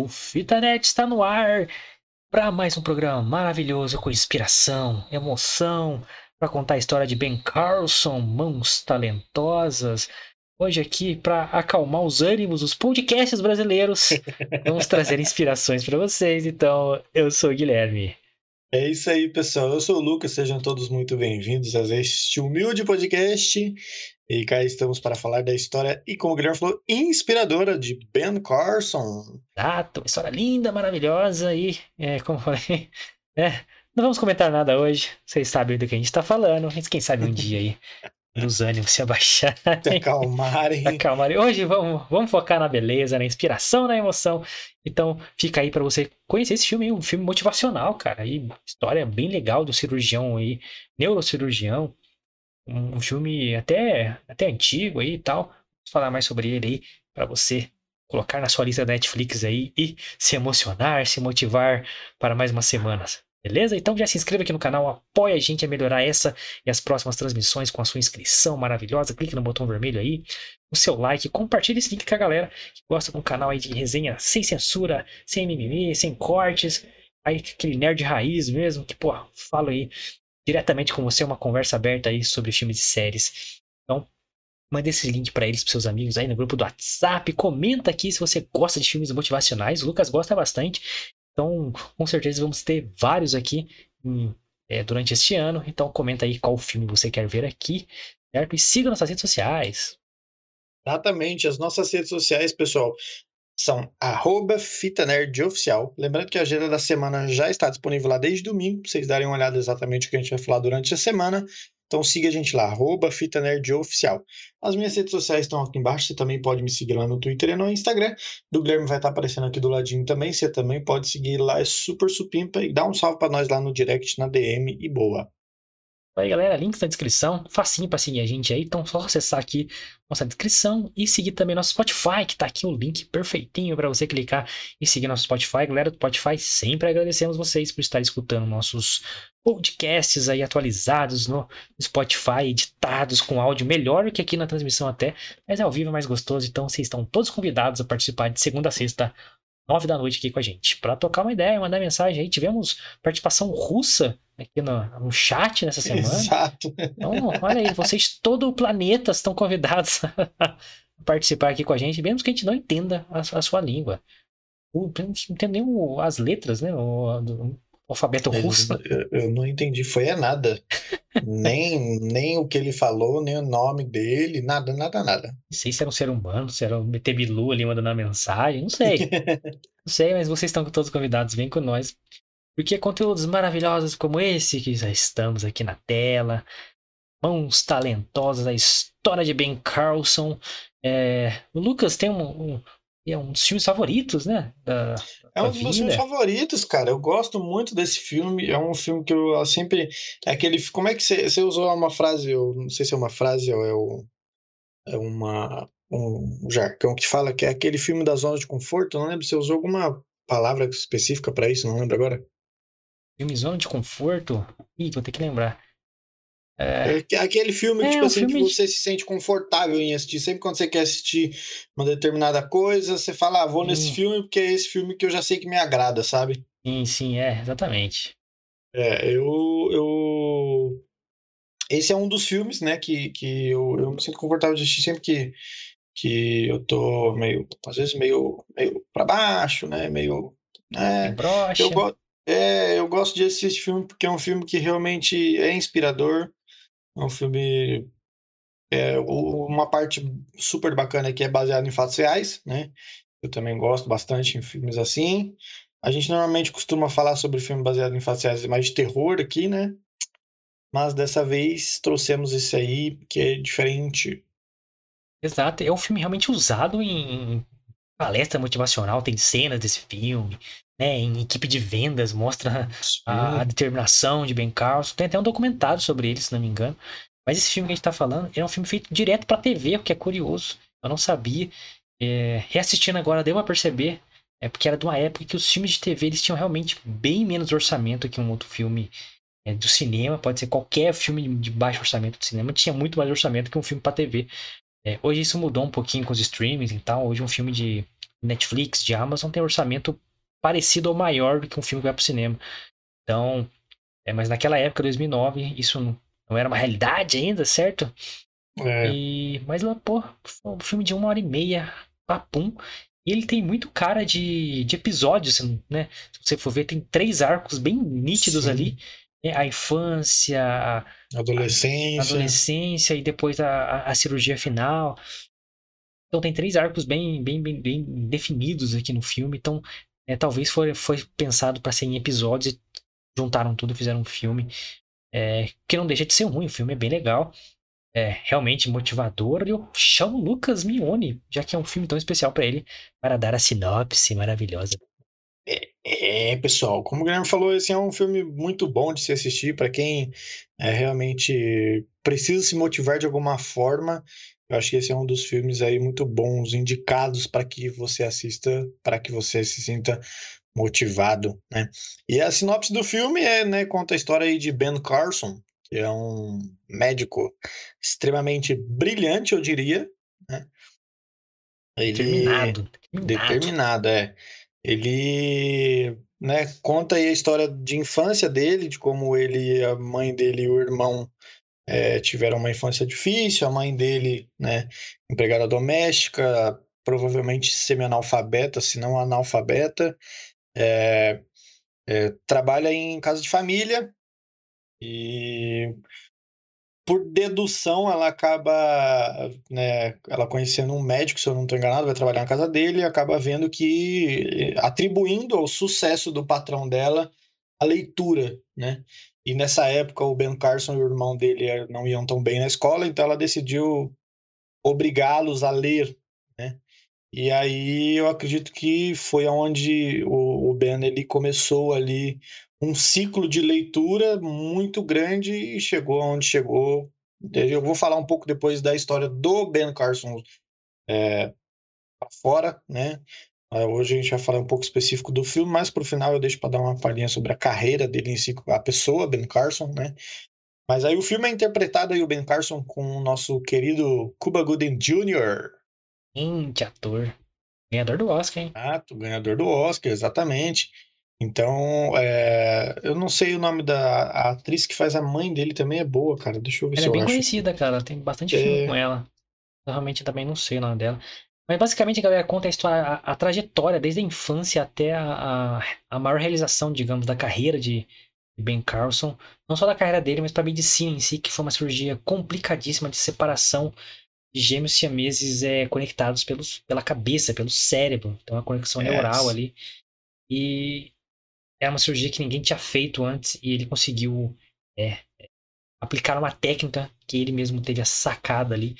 O Fitanet está no ar para mais um programa maravilhoso com inspiração, emoção, para contar a história de Ben Carlson, mãos talentosas. Hoje aqui para acalmar os ânimos dos podcasts brasileiros, vamos trazer inspirações para vocês. Então, eu sou o Guilherme. É isso aí, pessoal. Eu sou o Lucas, sejam todos muito bem-vindos a este humilde podcast. E cá estamos para falar da história, e como o Guilherme falou, inspiradora de Ben Carson. Exato, uma história linda, maravilhosa e, é, como falei, é, não vamos comentar nada hoje, vocês sabem do que a gente está falando, mas quem sabe um dia aí os ânimos se abaixarem. Se acalmarem. acalmarem. Hoje vamos, vamos focar na beleza, na inspiração, na emoção. Então fica aí para você conhecer esse filme, um filme motivacional, cara. E história bem legal do cirurgião aí, neurocirurgião um filme até, até antigo aí e tal. Vou falar mais sobre ele aí para você colocar na sua lista da Netflix aí e se emocionar, se motivar para mais umas semanas. Beleza? Então já se inscreva aqui no canal, apoia a gente a melhorar essa e as próximas transmissões com a sua inscrição maravilhosa. Clique no botão vermelho aí, o seu like, compartilhe esse link com a galera que gosta do canal aí de resenha sem censura, sem mimimi, sem cortes. Aí aquele nerd raiz mesmo, que, pô, falo aí diretamente com você uma conversa aberta aí sobre filmes e séries. Então, manda esse link para eles, para seus amigos aí no grupo do WhatsApp. Comenta aqui se você gosta de filmes motivacionais. O Lucas gosta bastante. Então, com certeza vamos ter vários aqui em, é, durante este ano. Então, comenta aí qual filme você quer ver aqui, certo? E siga nossas redes sociais. Exatamente, as nossas redes sociais, pessoal são arroba Oficial. Lembrando que a agenda da semana já está disponível lá desde domingo, para vocês darem uma olhada exatamente o que a gente vai falar durante a semana. Então siga a gente lá, arroba Fita Nerd Oficial. As minhas redes sociais estão aqui embaixo, você também pode me seguir lá no Twitter e no Instagram. Do Guilherme vai estar aparecendo aqui do ladinho também, você também pode seguir lá, é super supimpa e dá um salve para nós lá no direct, na DM e boa. Aí galera, links na descrição, facinho para seguir a gente aí, então só acessar aqui nossa descrição e seguir também nosso Spotify, que tá aqui o link perfeitinho para você clicar e seguir nosso Spotify. Galera do Spotify, sempre agradecemos vocês por estar escutando nossos podcasts aí atualizados no Spotify, editados com áudio melhor que aqui na transmissão até, mas é ao vivo é mais gostoso, então vocês estão todos convidados a participar de segunda a sexta nove da noite aqui com a gente, para tocar uma ideia, mandar mensagem aí. Tivemos participação russa aqui no, no chat nessa semana. Exato. Então, olha aí, vocês, todo o planeta estão convidados a participar aqui com a gente, mesmo que a gente não entenda a, a sua língua. Não entende nem as letras, né? O, o alfabeto russo. Eu, eu, não entendi, foi a nada. nem, nem o que ele falou, nem o nome dele, nada, nada, nada. Não sei se era um ser humano, se era um Metebilu ali mandando uma mensagem, não sei. não sei, mas vocês estão todos convidados, vem com nós. Porque conteúdos maravilhosos como esse que já estamos aqui na tela, mãos talentosas, a história de Ben Carlson. É, o Lucas tem um, um, é um dos filmes favoritos, né? Da, é um dos meus filmes favoritos, cara. Eu gosto muito desse filme. É um filme que eu sempre. É aquele. Como é que você, você usou uma frase? Eu não sei se é uma frase ou é, o, é uma, um jargão que fala que é aquele filme da zona de conforto. Não lembro se você usou alguma palavra específica para isso, não lembro agora. Filme Zona de Conforto? Ih, vou ter que lembrar. É... é aquele filme, é, tipo assim, filme... que você se sente confortável em assistir. Sempre quando você quer assistir uma determinada coisa, você fala, ah, vou nesse filme porque é esse filme que eu já sei que me agrada, sabe? Sim, sim, é, exatamente. É, eu, eu... Esse é um dos filmes, né, que, que eu, eu me sinto confortável de assistir sempre que, que eu tô meio, às vezes meio, meio pra baixo, né, meio... Né, eu gosto é, eu gosto de assistir esse filme porque é um filme que realmente é inspirador. É um filme. É, uma parte super bacana que é baseado em fatos reais, né? Eu também gosto bastante em filmes assim. A gente normalmente costuma falar sobre filme baseado em fatos reais mais de terror aqui, né? Mas dessa vez trouxemos esse aí, que é diferente. Exato, é um filme realmente usado em palestra motivacional, tem cenas desse filme, né, em equipe de vendas, mostra a, a, determinação de Ben Carlson. Tem até um documentário sobre ele, se não me engano. Mas esse filme que a gente está falando é um filme feito direto para TV, o que é curioso. Eu não sabia. É, reassistindo agora, deu a perceber. É porque era de uma época que os filmes de TV eles tinham realmente bem menos orçamento que um outro filme é, do cinema. Pode ser qualquer filme de baixo orçamento do cinema, tinha muito mais orçamento que um filme para TV. É, hoje isso mudou um pouquinho com os streamings e tal. Hoje um filme de Netflix, de Amazon, tem orçamento parecido ou maior do que um filme que vai pro cinema. Então, é, mas naquela época, 2009, isso não, não era uma realidade ainda, certo? É. E, mas, pô, foi um filme de uma hora e meia, papum. E ele tem muito cara de, de episódios, né? Se você for ver, tem três arcos bem nítidos Sim. ali. né? A infância, a Adolescência. adolescência e depois a, a, a cirurgia final. Então tem três arcos bem, bem, bem, bem definidos aqui no filme. Então, é, talvez foi, foi pensado para ser em episódios e juntaram tudo e fizeram um filme. É, que não deixa de ser ruim, o filme é bem legal. É realmente motivador. E eu chamo Lucas Mione, já que é um filme tão especial para ele, para dar a sinopse maravilhosa. É, pessoal, como o Guilherme falou, esse é um filme muito bom de se assistir para quem é, realmente precisa se motivar de alguma forma. Eu acho que esse é um dos filmes aí muito bons, indicados para que você assista, para que você se sinta motivado, né? E a sinopse do filme é, né, conta a história aí de Ben Carson, que é um médico extremamente brilhante, eu diria, né? Ele Determinado. Determinado. é. Ele, né, conta aí a história de infância dele, de como ele, a mãe dele e o irmão é, tiveram uma infância difícil, a mãe dele, né, empregada doméstica, provavelmente semi-analfabeta, se não analfabeta, é, é, trabalha em casa de família e por dedução ela acaba, né, ela conhecendo um médico, se eu não estou enganado, vai trabalhar na casa dele e acaba vendo que atribuindo ao sucesso do patrão dela a leitura, né? E nessa época o Ben Carson e o irmão dele não iam tão bem na escola, então ela decidiu obrigá-los a ler, né? E aí eu acredito que foi onde o, Ben ele começou ali um ciclo de leitura muito grande e chegou onde chegou. Eu vou falar um pouco depois da história do Ben Carson é, fora, né? Hoje a gente vai falar um pouco específico do filme, mas para o final eu deixo para dar uma palhinha sobre a carreira dele em si, a pessoa, Ben Carson, né? Mas aí o filme é interpretado aí o Ben Carson com o nosso querido Cuba Gooding Jr. Hum, que ator. Ganhador do Oscar, hein? Exato, ganhador do Oscar, exatamente. Então, é, eu não sei o nome da a atriz que faz a mãe dele também é boa, cara. Deixa eu ver Ela se é eu bem acho. conhecida, cara. Tem bastante É. filme com ela. Eu realmente também não sei o nome dela. Mas basicamente a galera conta a história, a, a trajetória, desde a infância até a, a, a maior realização, digamos, da carreira de, Ben Carlson. Não só da carreira dele, mas para a medicina em si, que foi uma cirurgia complicadíssima de separação de gêmeos siameses é, conectados pelos, pela cabeça, pelo cérebro. Então, uma conexão Yes. neural ali. E é uma cirurgia que ninguém tinha feito antes e ele conseguiu é, aplicar uma técnica que ele mesmo teve a sacada ali,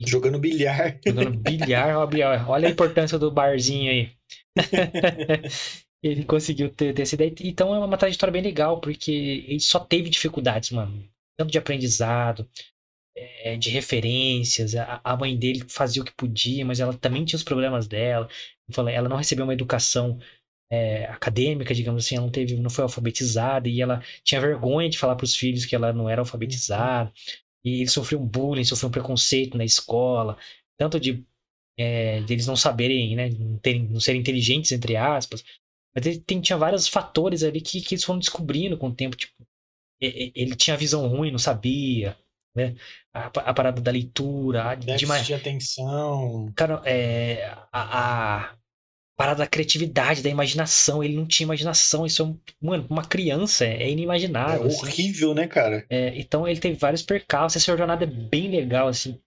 Jogando bilhar. jogando bilhar. Olha a importância do barzinho aí. ele conseguiu ter, ter essa ideia. Então é uma trajetória bem legal, porque ele só teve dificuldades, mano. Tanto de aprendizado, é, de referências. A, a mãe dele fazia o que podia, mas ela também tinha os problemas dela. Ela não recebeu uma educação é, acadêmica, digamos assim, ela não teve, não foi alfabetizada e ela tinha vergonha de falar para os filhos que ela não era alfabetizada. E ele sofreu um bullying, sofreu um preconceito na escola, tanto de, é, de eles não saberem, né, não, terem, não serem inteligentes, entre aspas. Mas ele tem, tinha vários fatores ali que, que eles foram descobrindo com o tempo. Tipo, ele tinha visão ruim, não sabia, né? A, a parada da leitura, a, de de atenção. cara, é, a, a parada da criatividade, da imaginação. Ele não tinha imaginação. Isso é, um, mano, uma criança é É inimaginável. assim. horrível, né, cara? É, então ele teve vários percalços. Essa jornada é bem legal, assim.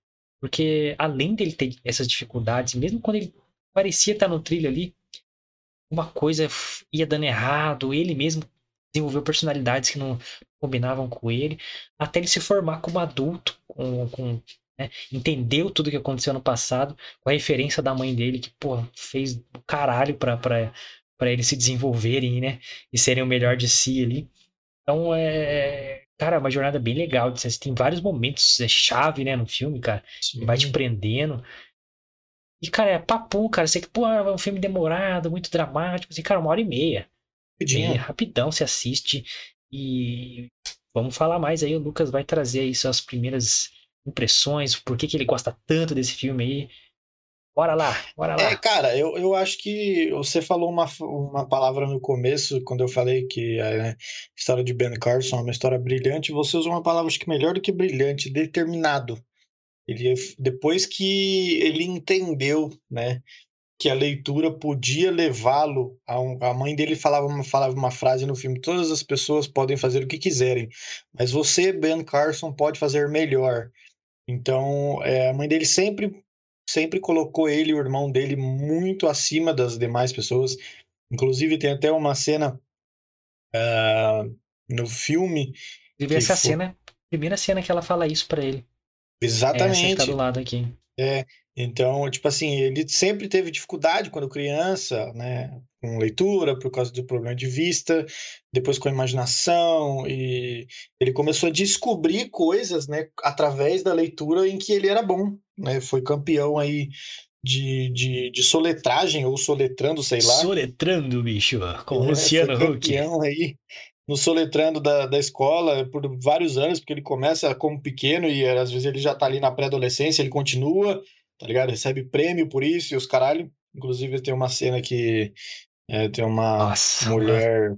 Porque além dele ter essas dificuldades, mesmo quando ele parecia estar no trilho ali, uma coisa ia dando errado, ele mesmo desenvolveu personalidades que não combinavam com ele, até ele se formar como adulto, com, com, né, entendeu tudo que aconteceu no passado, com a referência da mãe dele, que, pô, fez o caralho pra, pra, pra eles se desenvolverem, né, e serem o melhor de si ali. Então, é... Cara, é uma jornada bem legal. Tem vários momentos é, chave, né, no filme, cara. Sim. vai te prendendo. E, cara, é papo, cara. Sei que, pô, é um filme demorado, muito dramático. Assim, cara, uma hora e meia. Rapidinho. Rapidão se assiste. E vamos falar mais aí. O Lucas vai trazer aí suas primeiras impressões, por que, que ele gosta tanto desse filme aí. Bora lá, bora lá. É, cara, eu, eu acho que você falou uma, uma palavra no começo, quando eu falei que a história de Ben Carson é uma história brilhante, você usou uma palavra acho que melhor do que brilhante, determinado. Ele, depois que ele entendeu, né, que a leitura podia levá-lo a, um, a mãe dele falava uma, falava uma frase no filme: todas as pessoas podem fazer o que quiserem, mas você, Ben Carson, pode fazer melhor. Então, é, a mãe dele sempre sempre colocou ele e o irmão dele muito acima das demais pessoas. Inclusive, tem até uma cena uh, no filme. Devia ser a cena, primeira cena que ela fala isso para ele. Exatamente. É, essa que tá do lado aqui. É, então, tipo assim, ele sempre teve dificuldade quando criança, né, com leitura, por causa do problema de vista, depois com a imaginação, e ele começou a descobrir coisas, né, através da leitura em que ele era bom, né, foi campeão aí de, de, de soletragem, ou soletrando, sei lá. Soletrando, bicho, com o é, Luciano Huck. campeão aí no soletrando da, da escola por vários anos, porque ele começa como pequeno e às vezes ele já tá ali na pré-adolescência, ele continua, tá ligado? Recebe prêmio por isso e os caralho. Inclusive tem uma cena que é, tem uma Nossa, mulher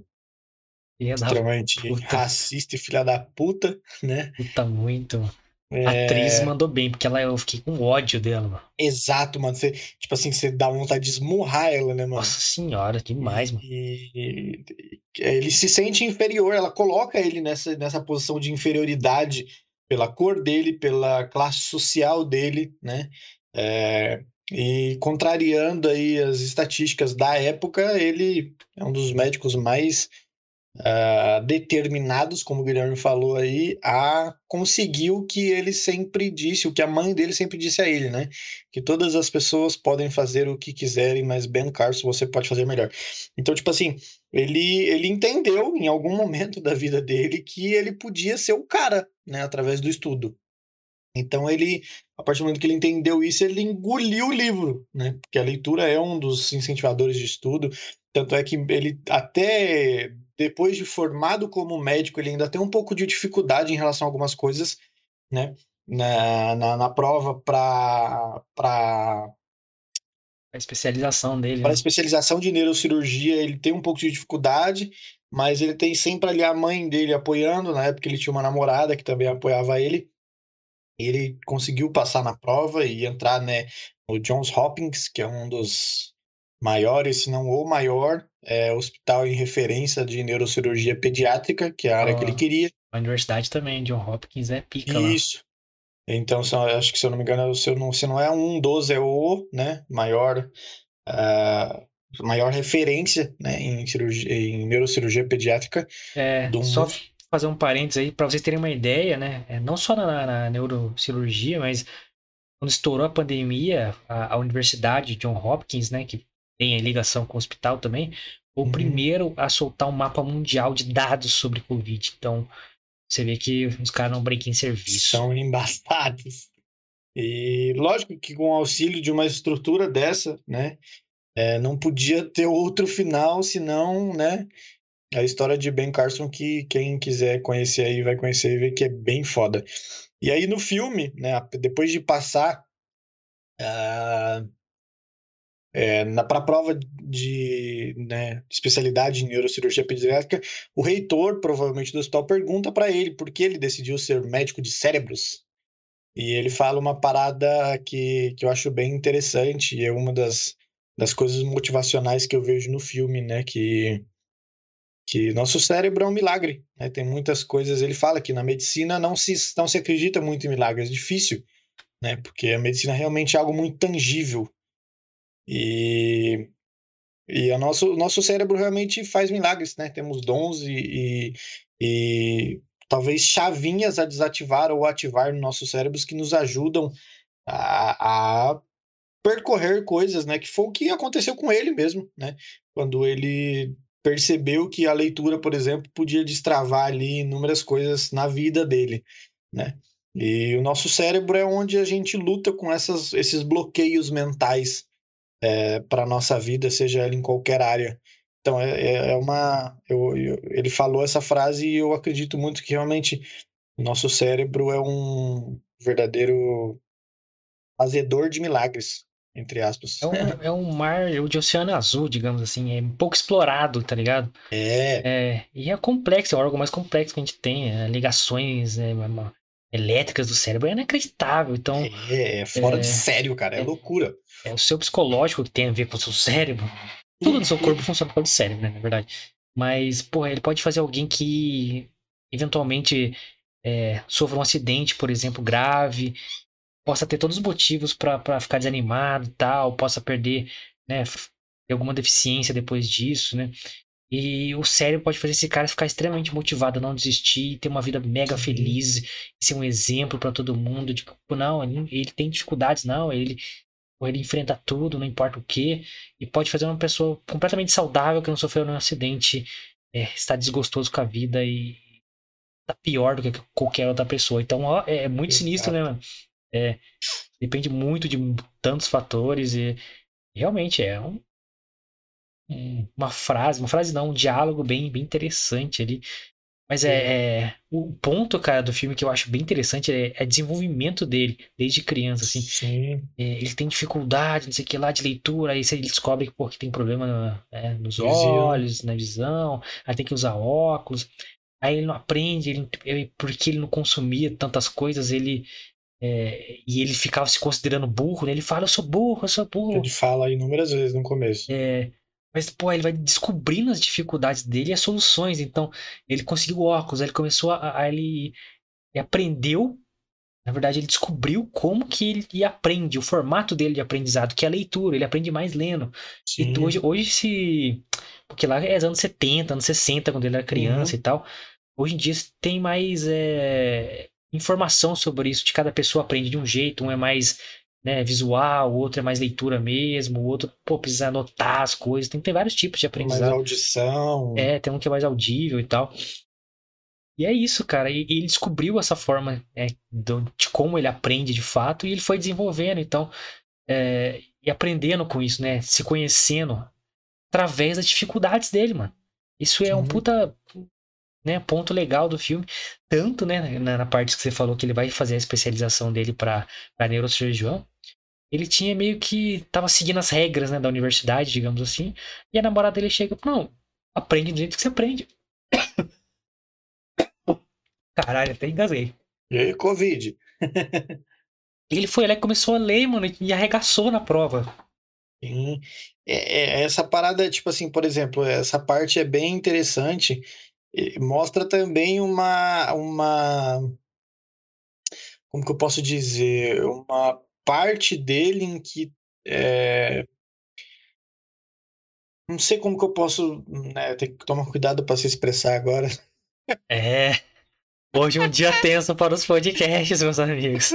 extremamente racista e filha da puta, né? Puta muito. É... A atriz mandou bem, porque ela, eu fiquei com ódio dela, mano. Exato, mano. Você, tipo assim, você dá vontade de esmurrar ela, né, mano? Nossa senhora, demais, mano. E, ele se sente inferior, ela coloca ele nessa, nessa posição de inferioridade pela cor dele, pela classe social dele, né? É, e contrariando aí as estatísticas da época, ele é um dos médicos mais uh, determinados, como o Guilherme falou aí, a conseguir o que ele sempre disse, o que a mãe dele sempre disse a ele, né? Que todas as pessoas podem fazer o que quiserem, mas Ben Carson você pode fazer melhor. Então, tipo assim, ele, ele entendeu em algum momento da vida dele que ele podia ser o cara, né? Através do estudo. Então ele, a partir do momento que ele entendeu isso, ele engoliu o livro, né? Porque a leitura é um dos incentivadores de estudo. Tanto é que ele até depois de formado como médico, ele ainda tem um pouco de dificuldade em relação a algumas coisas, né? Na, na, na prova para para a especialização dele. Para a né? especialização de neurocirurgia, ele tem um pouco de dificuldade, mas ele tem sempre ali a mãe dele apoiando. Na época ele tinha uma namorada que também apoiava ele ele conseguiu passar na prova e entrar né, no Johns Hopkins, que é um dos maiores, se não o maior, é, hospital em referência de neurocirurgia pediátrica, que é a área oh, que ele queria. A universidade também, Johns Hopkins, é pica Isso. Lá. Então, acho que se eu não me engano, se, não, se não é um dos, é o né, maior, uh, maior referência né, em, cirurgia, em neurocirurgia pediátrica é, do só, mundo fazer um parênteses aí para vocês terem uma ideia, né? É, não só na, na, neurocirurgia, mas quando estourou a pandemia, a, a Universidade John Hopkins, né, que tem ligação com o hospital também, foi o uhum. primeiro a soltar um mapa mundial de dados sobre Covid. Então, você vê que os caras não brincam em serviço. São embastados. E lógico que com o auxílio de uma estrutura dessa, né, é, não podia ter outro final senão, né, a história de Ben Carson que quem quiser conhecer aí vai conhecer e ver que é bem foda. E aí no filme, né, depois de passar uh, é, para a prova de né, especialidade em neurocirurgia pediátrica, o reitor, provavelmente do hospital, pergunta para ele por que ele decidiu ser médico de cérebros. E ele fala uma parada que, que eu acho bem interessante e é uma das, das coisas motivacionais que eu vejo no filme, né? Que que nosso cérebro é um milagre. Né? Tem muitas coisas. Ele fala que na medicina não se, não se acredita muito em milagres, é difícil, né? porque a medicina realmente é algo muito tangível. E, e a nosso, o nosso cérebro realmente faz milagres. Né? Temos dons e, e, e talvez chavinhas a desativar ou ativar nos nossos cérebros que nos ajudam a, a percorrer coisas, né? Que foi o que aconteceu com ele mesmo, né? Quando ele percebeu que a leitura, por exemplo, podia destravar ali inúmeras coisas na vida dele, né? E o nosso cérebro é onde a gente luta com essas, esses bloqueios mentais é, para a nossa vida, seja ela em qualquer área. Então, é, é, é uma. Eu, eu, ele falou essa frase e eu acredito muito que realmente o nosso cérebro é um verdadeiro fazedor de milagres. Entre aspas. É um, é um mar de oceano azul, digamos assim, é um pouco explorado, tá ligado? É. é e é complexo, é o órgão mais complexo que a gente tem, é, ligações é, elétricas do cérebro é inacreditável, então... É, é fora de sério, cara, é, loucura. É o seu psicológico que tem a ver com o seu cérebro. Tudo no seu corpo funciona por causa do cérebro, né, na verdade. Mas, porra, ele pode fazer alguém que eventualmente é, sofra um acidente, por exemplo, grave, possa ter todos os motivos para ficar desanimado e tal, possa perder, né, alguma deficiência depois disso, né? E o cérebro pode fazer esse cara ficar extremamente motivado a não desistir, ter uma vida mega feliz, ser um exemplo para todo mundo, de tipo, não, ele, ele, tem dificuldades, não, ele ele enfrenta tudo, não importa o que, e pode fazer uma pessoa completamente saudável que não sofreu nenhum acidente, é, está desgostoso com a vida e tá pior do que qualquer outra pessoa. Então, ó, é, é muito Exato. sinistro, né, mano? É, depende muito de tantos fatores e realmente é um, uma frase, uma frase não, um diálogo bem, bem interessante ali. Mas é, é, o ponto, cara, do filme que eu acho bem interessante é, é desenvolvimento dele, desde criança, assim. Sim. É, ele tem dificuldade, não sei o que lá, de leitura, aí ele descobre que, pô, que tem problema né, nos olhos, na visão, aí tem que usar óculos. Aí ele não aprende, ele, porque ele não consumia tantas coisas, ele é, e ele ficava se considerando burro, né? Ele fala, eu sou burro, eu sou burro. Ele fala inúmeras vezes no começo. É, mas, pô, ele vai descobrindo as dificuldades dele e as soluções. Então, ele conseguiu óculos, ele começou a. a ele, ele aprendeu. Na verdade, ele descobriu como que ele aprende, o formato dele de aprendizado, que é a leitura. Ele aprende mais lendo. Sim. E hoje, hoje se. Porque lá é anos 70, anos 60, quando ele era criança uhum. e tal. Hoje em dia tem mais. É, informação sobre isso, de cada pessoa aprende de um jeito, um é mais né, visual, o outro é mais leitura mesmo, o outro, pô, precisa anotar as coisas, tem, tem vários tipos de aprendizado. Mais audição. É, tem um que é mais audível e tal. E é isso, cara, e, e ele descobriu essa forma é, de como ele aprende de fato e ele foi desenvolvendo, então, é, e aprendendo com isso, né, se conhecendo através das dificuldades dele, mano. Isso é Sim. um puta né, ponto legal do filme. Tanto, né, na, na, parte que você falou que ele vai fazer a especialização dele para neurocirurgião, ele tinha meio que tava seguindo as regras, né, da universidade, digamos assim. E a namorada dele chega, não, aprende do jeito que você aprende. Caralho, até engasguei. E aí, Covid? ele foi lá e começou a ler, mano, e arregaçou na prova. Sim. É, é, essa parada, tipo assim, por exemplo, essa parte é bem interessante mostra também uma, uma. Como que eu posso dizer? Uma parte dele em que. É, não sei como que eu posso. Né, ter que tomar cuidado para se expressar agora. É. Hoje é um dia tenso para os podcasts, meus amigos.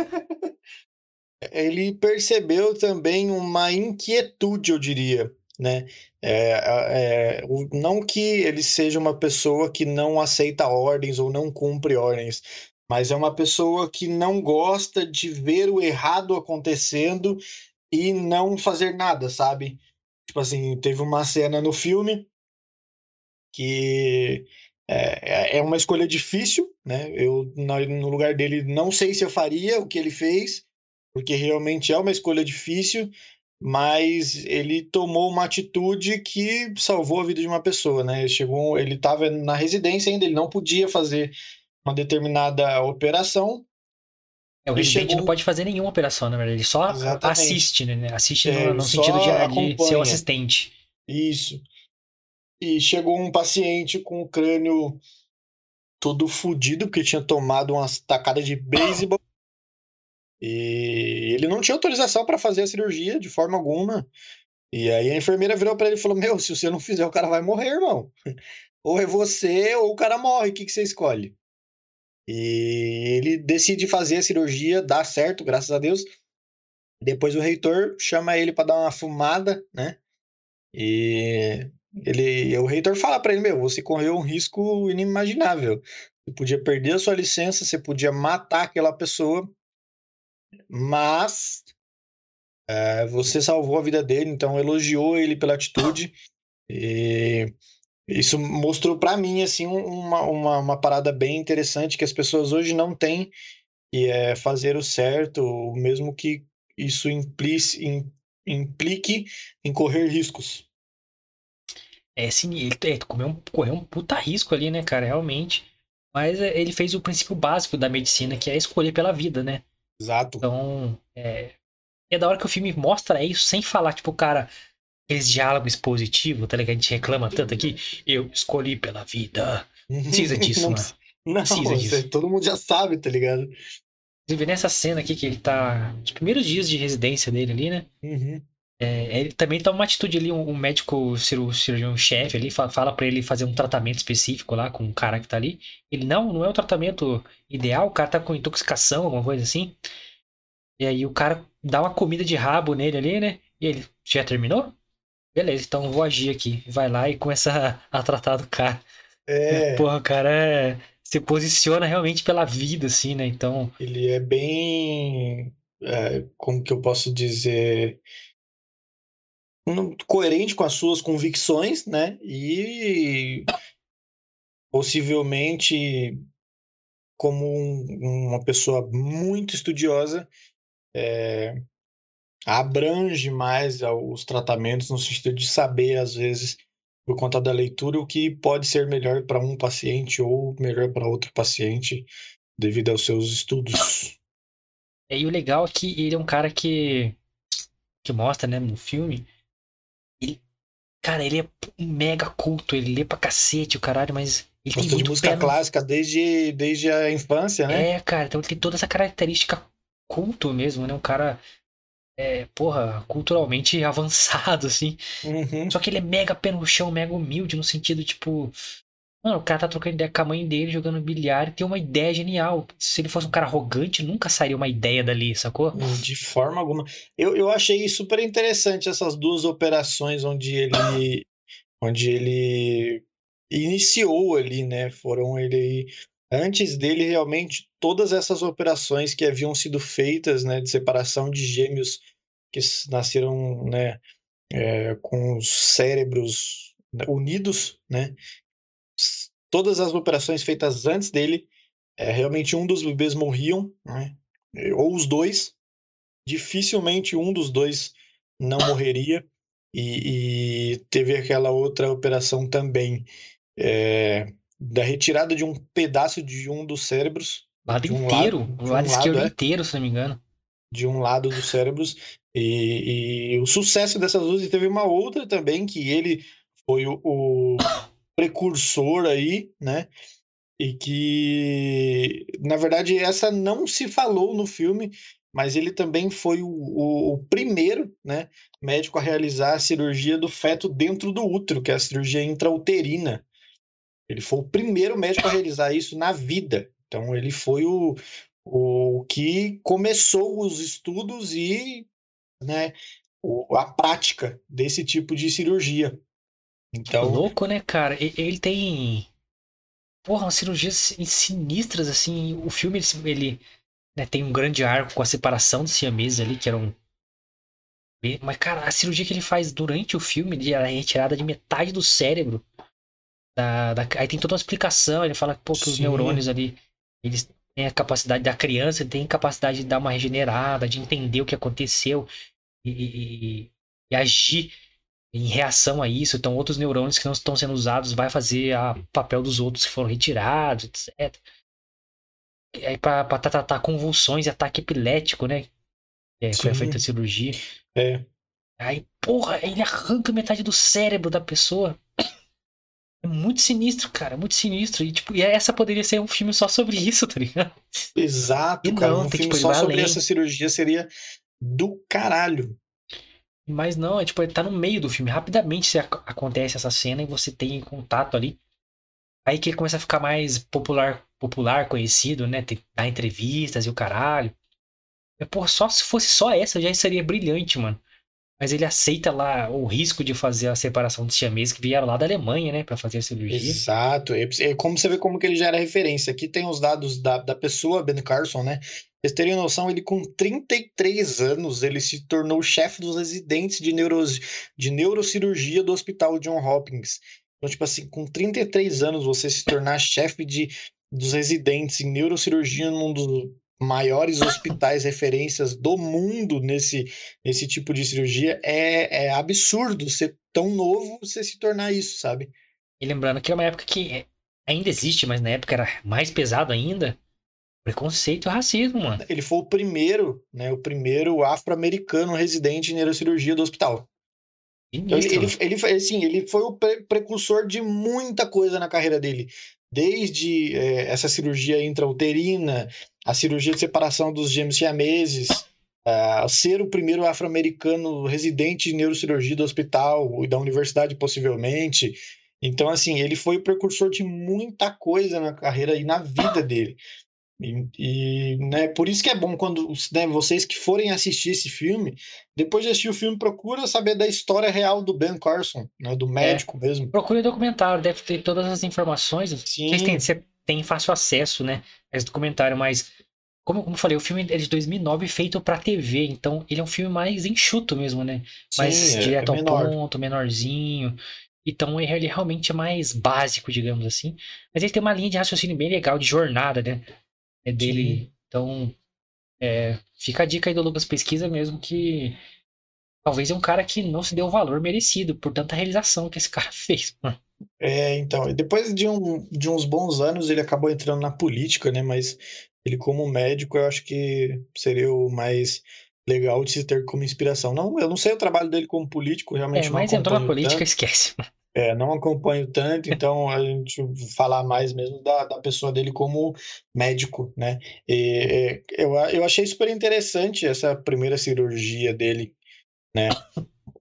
Ele percebeu também uma inquietude, eu diria, né? É, é, não que ele seja uma pessoa que não aceita ordens ou não cumpre ordens, mas é uma pessoa que não gosta de ver o errado acontecendo e não fazer nada, sabe? Tipo assim, teve uma cena no filme que é, é uma escolha difícil, né? Eu, no lugar dele, não sei se eu faria o que ele fez, porque realmente é uma escolha difícil, mas ele tomou uma atitude que salvou a vida de uma pessoa, né? Ele chegou, ele estava na residência ainda, ele não podia fazer uma determinada operação. É, o residente chegou... não pode fazer nenhuma operação, na verdade, ele só Exatamente. assiste, né? Assiste é, no, no sentido de, de ser o assistente. Isso. E chegou um paciente com o crânio todo fudido, porque tinha tomado umas tacadas de beisebol e ele não tinha autorização para fazer a cirurgia de forma alguma. E aí a enfermeira virou para ele e falou: Meu, se você não fizer, o cara vai morrer, irmão. Ou é você, ou o cara morre. O que, que você escolhe? E ele decide fazer a cirurgia, dá certo, graças a Deus. Depois o reitor chama ele para dar uma fumada, né? E ele, o reitor fala para ele: Meu, você correu um risco inimaginável. Você podia perder a sua licença, você podia matar aquela pessoa mas é, você salvou a vida dele, então elogiou ele pela atitude. E isso mostrou para mim assim uma, uma, uma, parada bem interessante que as pessoas hoje não têm, e é fazer o certo, mesmo que isso implice, implique em correr riscos. É, sim, ele é, comeu um, correu um puta risco ali, né, cara, realmente. Mas é, ele fez o princípio básico da medicina, que é escolher pela vida, né? Exato. Então, é, é da hora que o filme mostra isso sem falar, tipo, cara, aqueles diálogos expositivos, tá ligado? A gente reclama tanto aqui. Eu escolhi pela vida. Precisa disso, não, mano. Não, Precisa disso. todo mundo já sabe, tá ligado? Inclusive, nessa cena aqui que ele tá. Os primeiros dias de residência dele ali, né? Uhum. É, ele também toma uma atitude ali, um, um médico cirurgião-chefe ali, fala, fala para ele fazer um tratamento específico lá com o cara que tá ali. Ele, não, não é o tratamento ideal, o cara tá com intoxicação, alguma coisa assim. E aí o cara dá uma comida de rabo nele ali, né? E ele, já terminou? Beleza, então vou agir aqui. Vai lá e começa a, a tratar do cara. É. Porra, o cara é, se posiciona realmente pela vida, assim, né? Então. Ele é bem. É, como que eu posso dizer? Coerente com as suas convicções, né? E possivelmente como um, uma pessoa muito estudiosa é, abrange mais os tratamentos no sentido de saber às vezes por conta da leitura o que pode ser melhor para um paciente ou melhor para outro paciente devido aos seus estudos. E o legal é que ele é um cara que que mostra, né, no filme, Cara, ele é um mega culto, ele lê pra cacete o caralho, mas ele tem de música clássica desde, desde a infância, né? É, cara, então ele tem toda essa característica culto mesmo, né? Um cara, é, porra, culturalmente avançado, assim. Uhum. Só que ele é mega pé no chão, mega humilde, no sentido, tipo, Mano, o cara tá trocando ideia com a mãe dele, jogando bilhar e tem uma ideia genial. Se ele fosse um cara arrogante, nunca sairia uma ideia dali, sacou? De forma alguma. Eu, eu achei super interessante essas duas operações onde ele. onde ele iniciou ali, né? Foram ele. Antes dele, realmente, todas essas operações que haviam sido feitas, né, de separação de gêmeos que nasceram, né, é, com os cérebros unidos, né, todas as operações feitas antes dele, é, realmente um dos bebês morriam, né? ou os dois. Dificilmente um dos dois não morreria. E, e teve aquela outra operação também é, da retirada de um pedaço de um dos cérebros. Lado um inteiro, lado, o lado um esquerdo lado, é, inteiro, se não me engano. De um lado dos cérebros. E, e o sucesso dessas duas, e teve uma outra também, que ele foi o, o precursor aí, né? E que, na verdade, essa não se falou no filme, mas ele também foi o, o, o, primeiro né, médico a realizar a cirurgia do feto dentro do útero, que é a cirurgia intrauterina. Ele foi o primeiro médico a realizar isso na vida. Então, ele foi o, o que começou os estudos e né, a prática desse tipo de cirurgia. Então, louco, né, cara? Ele tem. Porra, umas cirurgias sinistras, assim. O filme, ele, ele né, tem um grande arco com a separação dos siameses ali, que era um. Mas, cara, a cirurgia que ele faz durante o filme, de a retirada de metade do cérebro. Da, da... Aí tem toda uma explicação. Ele fala pô, que os neurônios ali, eles têm a capacidade da criança, tem capacidade de dar uma regenerada, de entender o que aconteceu e, e, e agir em reação a isso, então outros neurônios que não estão sendo usados vai fazer a papel dos outros que foram retirados, etc. E aí para tratar convulsões e ataque epilético, né? É, foi feita a cirurgia. É. Aí, porra, ele arranca metade do cérebro da pessoa. É muito sinistro, cara, muito sinistro. E, tipo, e essa poderia ser um filme só sobre isso, tá ligado? Exato, e cara. Não, um filme tipo, só sobre além. essa cirurgia seria do caralho. Mas não, é tipo, ele tá no meio do filme. Rapidamente acontece essa cena e você tem contato ali. Aí que ele começa a ficar mais popular, popular conhecido, né? Tem, dar entrevistas e o caralho. E, pô, só se fosse só essa já seria brilhante, mano. Mas ele aceita lá o risco de fazer a separação dos siameses que vieram lá da Alemanha, né, para fazer a cirurgia. Exato. É, é como você vê como que ele já era referência. Aqui tem os dados da, da pessoa, Ben Carson, né? Vocês terem noção, ele com 33 anos, ele se tornou chefe dos residentes de, de neurocirurgia do Hospital John Hopkins. Então, tipo assim, com 33 anos, você se tornar chefe de, dos residentes em neurocirurgia num dos maiores hospitais referências do mundo nesse, nesse tipo de cirurgia, é, é absurdo ser tão novo você se tornar isso, sabe? E lembrando que é uma época que ainda existe, mas na época era mais pesado ainda. Preconceito e racismo, mano. Ele foi o primeiro, né? O primeiro afro-americano residente em neurocirurgia do hospital. Então, ele, ele, ele, assim, ele foi o pre precursor de muita coisa na carreira dele. Desde é, essa cirurgia intrauterina, a cirurgia de separação dos gêmeos siameses, uh, ser o primeiro afro-americano residente de neurocirurgia do hospital e da universidade, possivelmente. Então, assim, ele foi o precursor de muita coisa na carreira e na vida dele. E, e, né, por isso que é bom quando né, vocês que forem assistir esse filme, depois de assistir o filme, procura saber da história real do Ben Carson, né, do é. médico é, mesmo. Procure o documentário, deve ter todas as informações. Sim. Vocês têm, você tem fácil acesso, né, a esse documentário, mas como, como eu falei, o filme é de 2009 feito para TV, então ele é um filme mais enxuto mesmo, né? Sim, mais é, direto é ao ponto, menorzinho. Então ele realmente é mais básico, digamos assim. Mas ele tem uma linha de raciocínio bem legal, de jornada, né? É dele. Sim. Então, é, fica a dica aí do Lucas Pesquisa mesmo que talvez é um cara que não se deu o valor merecido por tanta realização que esse cara fez, mano. É, então, depois de, um, de uns bons anos ele acabou entrando na política, né? Mas ele como médico eu acho que seria o mais legal de se ter como inspiração. Não, eu não sei o trabalho dele como político, realmente é, mas entrou na política, tanto. esquece. É, não acompanho tanto, então a gente falar mais mesmo da, da pessoa dele como médico, né? E, eu, eu achei super interessante essa primeira cirurgia dele, né?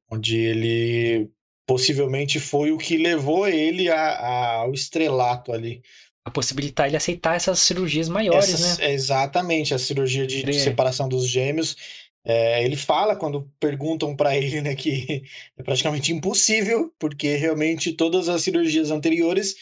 Onde ele possivelmente foi o que levou ele a, a, ao estrelato ali. A possibilitar ele aceitar essas cirurgias maiores, essas, né? Exatamente, a cirurgia de, de separação dos gêmeos é, ele fala quando perguntam para ele né, que é praticamente impossível, porque realmente todas as cirurgias anteriores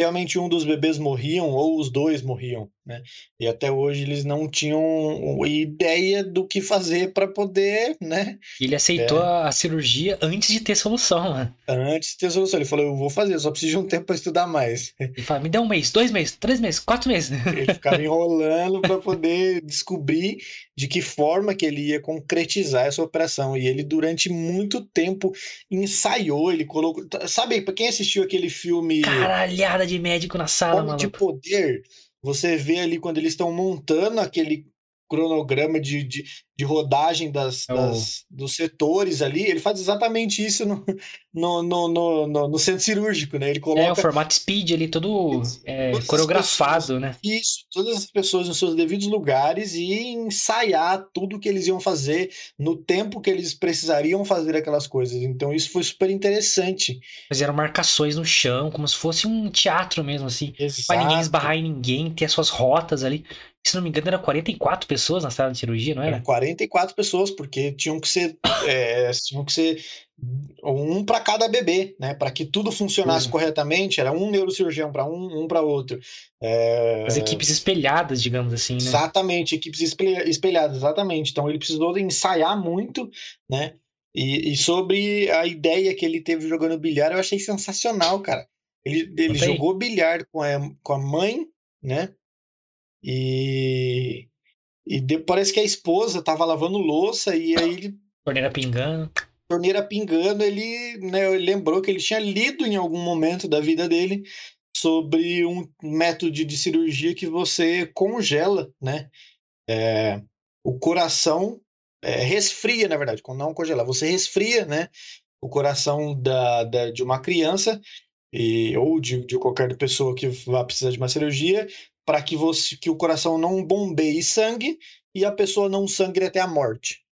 realmente um dos bebês morriam ou os dois morriam, né? E até hoje eles não tinham ideia do que fazer para poder, né? Ele aceitou é... a cirurgia antes de ter solução, né? Antes de ter solução, ele falou: "Eu vou fazer, só preciso de um tempo para estudar mais". Ele fala: "Me dá um mês, dois meses, três meses, quatro meses". Ele ficava enrolando para poder descobrir de que forma que ele ia concretizar essa operação. E ele durante muito tempo ensaiou, ele colocou, sabe, para quem assistiu aquele filme Caralhada de médico na sala, mano. de poder. Você vê ali quando eles estão montando aquele cronograma de, de, de rodagem das, é das, dos setores ali, ele faz exatamente isso no, no, no, no, no centro cirúrgico, né? Ele coloca... É, o formato speed ali, todo é, coreografado, pessoas, né? Isso, todas as pessoas nos seus devidos lugares e ensaiar tudo que eles iam fazer no tempo que eles precisariam fazer aquelas coisas. Então isso foi super interessante. Fizeram marcações no chão, como se fosse um teatro mesmo, assim. Exato. Pra ninguém esbarrar em ninguém, ter as suas rotas ali se não me engano, era 44 pessoas na sala de cirurgia, não era? Era 44 pessoas, porque tinham que ser, é, tinham que ser um para cada bebê, né? Para que tudo funcionasse uhum. corretamente, era um neurocirurgião para um, um para outro. É... As equipes espelhadas, digamos assim, né? Exatamente, equipes espelhadas, exatamente. Então ele precisou ensaiar muito, né? E, e, sobre a ideia que ele teve jogando bilhar, eu achei sensacional, cara. Ele, ele jogou bilhar com a, com a mãe, né? E, e de, parece que a esposa tava lavando louça e aí ele. Torneira pingando. Torneira pingando, ele, né, ele lembrou que ele tinha lido em algum momento da vida dele sobre um método de cirurgia que você congela, né? É, o coração é, resfria, na verdade, não congelar, você resfria, né? O coração da, da, de uma criança e, ou de, de qualquer pessoa que vá precisar de uma cirurgia para que você que o coração não bombeie sangue e a pessoa não sangre até a morte.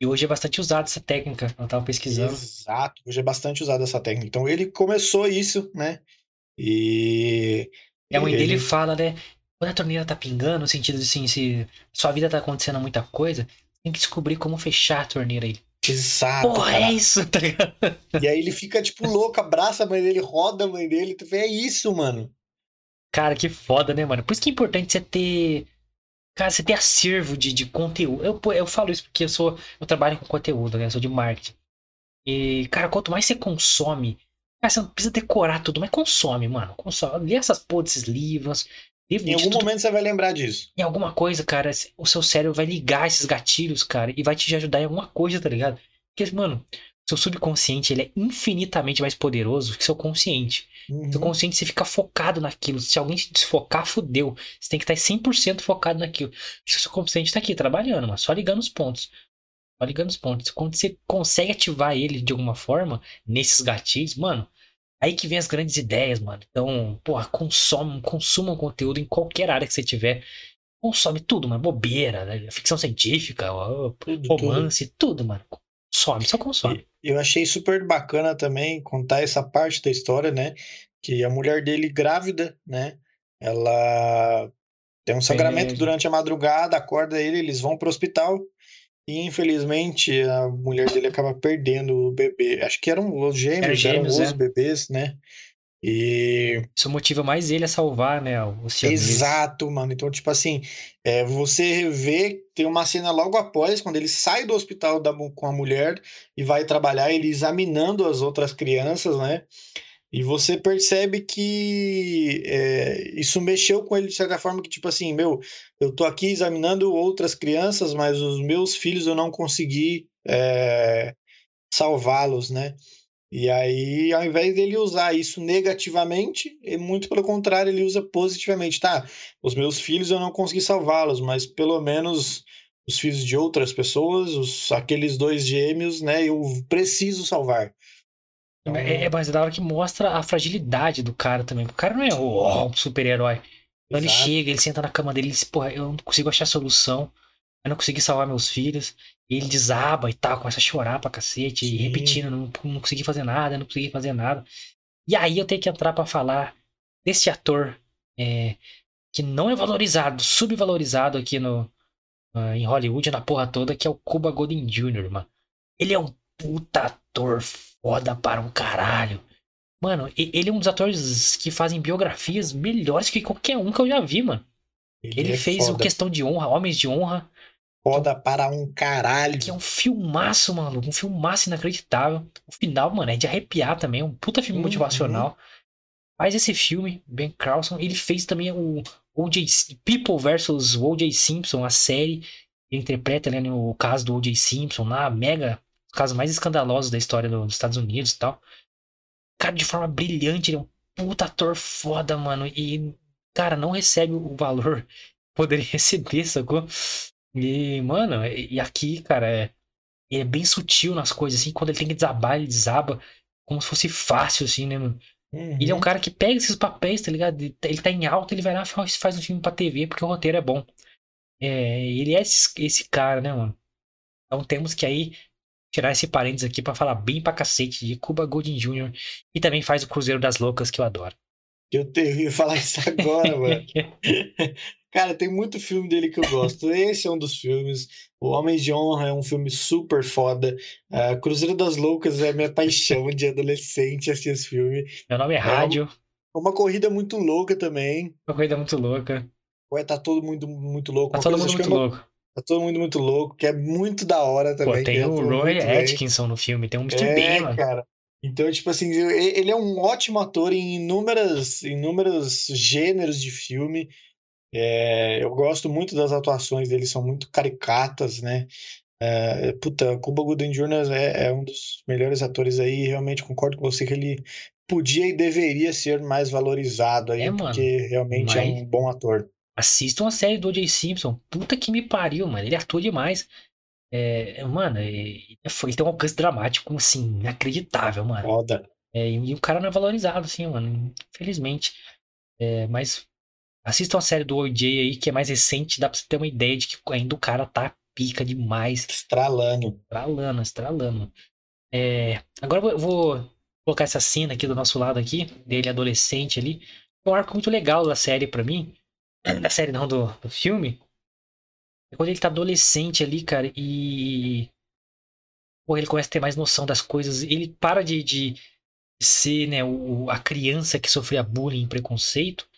E hoje é bastante usada essa técnica, eu estava pesquisando. Exato, hoje é bastante usada essa técnica. Então ele começou isso, né? E. E a mãe ele... dele fala, né? Quando a torneira tá pingando, no sentido de assim, se sua vida tá acontecendo muita coisa, tem que descobrir como fechar a torneira aí. Exato. Porra, cara. é isso, tá ligado? E aí ele fica, tipo, louco, abraça a mãe dele, roda a mãe dele. É isso, mano. Cara, que foda, né, mano? Por isso que é importante você ter. Cara, você ter acervo de, de conteúdo. Eu, eu falo isso porque eu sou. Eu trabalho com conteúdo, né? Eu sou de marketing. E, cara, quanto mais você consome. Cara, você não precisa decorar tudo, mas consome, mano. Consome. Lê essas porra desses livros. Em algum tudo... momento você vai lembrar disso. Em alguma coisa, cara, o seu cérebro vai ligar esses gatilhos, cara, e vai te ajudar em alguma coisa, tá ligado? Porque, mano, seu subconsciente ele é infinitamente mais poderoso que seu consciente. Uhum. Seu consciente você fica focado naquilo. Se alguém te desfocar, fudeu. Você tem que estar 100% focado naquilo. O seu consciente está aqui trabalhando, mas só ligando os pontos. Só ligando os pontos. Quando você consegue ativar ele de alguma forma, nesses gatilhos, mano, aí que vem as grandes ideias, mano. Então, porra, consome, consuma conteúdo em qualquer área que você tiver. Consome tudo, mano. Bobeira, né? ficção científica, romance, tudo, tudo mano. Some, só consome. Eu achei super bacana também contar essa parte da história, né? Que a mulher dele grávida, né? Ela tem um sangramento é. durante a madrugada, acorda ele, eles vão pro hospital e infelizmente a mulher dele acaba perdendo o bebê. Acho que eram os gêmeos, Era gêmeos eram os é. bebês, né? E. Isso motiva mais ele a salvar, né? O Exato, mano. Então, tipo assim, é, você vê, tem uma cena logo após, quando ele sai do hospital da, com a mulher e vai trabalhar, ele examinando as outras crianças, né? E você percebe que é, isso mexeu com ele de certa forma que, tipo assim, meu, eu tô aqui examinando outras crianças, mas os meus filhos eu não consegui é, salvá-los, né? E aí, ao invés dele usar isso negativamente, muito pelo contrário, ele usa positivamente. Tá, os meus filhos eu não consegui salvá-los, mas pelo menos os filhos de outras pessoas, os, aqueles dois gêmeos, né, eu preciso salvar. Então... É, é, mas é da hora que mostra a fragilidade do cara também. O cara não é o oh, super-herói. Então ele chega, ele senta na cama dele e diz, porra, eu não consigo achar solução. Eu não consegui salvar meus filhos. E ele desaba e tal, começa a chorar pra cacete, Sim. e repetindo, não, não consegui fazer nada, não consegui fazer nada. E aí eu tenho que entrar para falar desse ator é, que não é valorizado, subvalorizado aqui no, uh, em Hollywood, na porra toda, que é o Cuba Gooding Jr., mano. Ele é um puta ator foda para um caralho. Mano, ele é um dos atores que fazem biografias melhores que qualquer um que eu já vi, mano. Ele, ele é fez foda. o Questão de Honra, Homens de Honra, Foda para um caralho. Que é um filmaço, mano. Um filmaço inacreditável. O final, mano, é de arrepiar também. É um puta filme uhum. motivacional. Faz esse filme, Ben Carlson. Ele fez também o O.J. People vs. O.J. Simpson, a série. Ele interpreta ali no caso do O.J. Simpson, lá, mega. Os casos mais escandalosos da história dos Estados Unidos e tal. Cara, de forma brilhante. Ele é um puta ator foda, mano. E, cara, não recebe o valor que poderia receber, sacou? E, mano, e aqui, cara, é, é bem sutil nas coisas, assim, quando ele tem que desabar, ele desaba como se fosse fácil, assim, né, mano? Uhum. Ele é um uhum. cara que pega esses papéis, tá ligado? Ele tá em alta, ele vai lá e faz um filme pra TV porque o roteiro é bom. É, ele é esse, esse cara, né, mano? Então temos que aí tirar esse parênteses aqui para falar bem pra cacete de Cuba Gooding Jr. E também faz o Cruzeiro das Loucas, que eu adoro. Eu tenho que falar isso agora, mano. Cara, tem muito filme dele que eu gosto. Esse é um dos filmes. O Homens de Honra é um filme super foda. Uh, Cruzeiro das Loucas é minha paixão de adolescente assistir esse filme. Meu nome é, é Rádio. É uma, uma corrida muito louca também. Uma corrida muito louca. Ué, tá todo mundo muito louco. Tá todo mundo muito louco. Tá todo mundo muito louco, que é muito da hora também. Pô, tem é o Roy Atkinson no filme, tem um Mr. É, Bean, mano. cara. Então, tipo assim, ele é um ótimo ator em inúmeras, inúmeros gêneros de filme. É, eu gosto muito das atuações dele, são muito caricatas, né? É, puta, Cuba Gooding Jr. É, é, um dos melhores atores aí, realmente concordo com você que ele podia e deveria ser mais valorizado aí, é, porque mano, realmente é um bom ator. Assistam a série do O.J. Simpson, puta que me pariu, mano, ele atua demais. É, mano, ele, ele tem um alcance dramático, assim, inacreditável, mano. Foda. É, e, o cara não é valorizado, assim, mano, infelizmente. É, mas Assistam a série do OJ aí, que é mais recente, dá pra você ter uma ideia de que ainda o cara tá pica demais. Estralando. Estralando, estralando. É, agora eu vou colocar essa cena aqui do nosso lado aqui, dele adolescente ali. É um arco muito legal da série para mim. Da série não, do, do filme. É quando ele tá adolescente ali, cara, e. Pô, ele começa a ter mais noção das coisas. Ele para de, de ser, né, o, a criança que sofria bullying e preconceito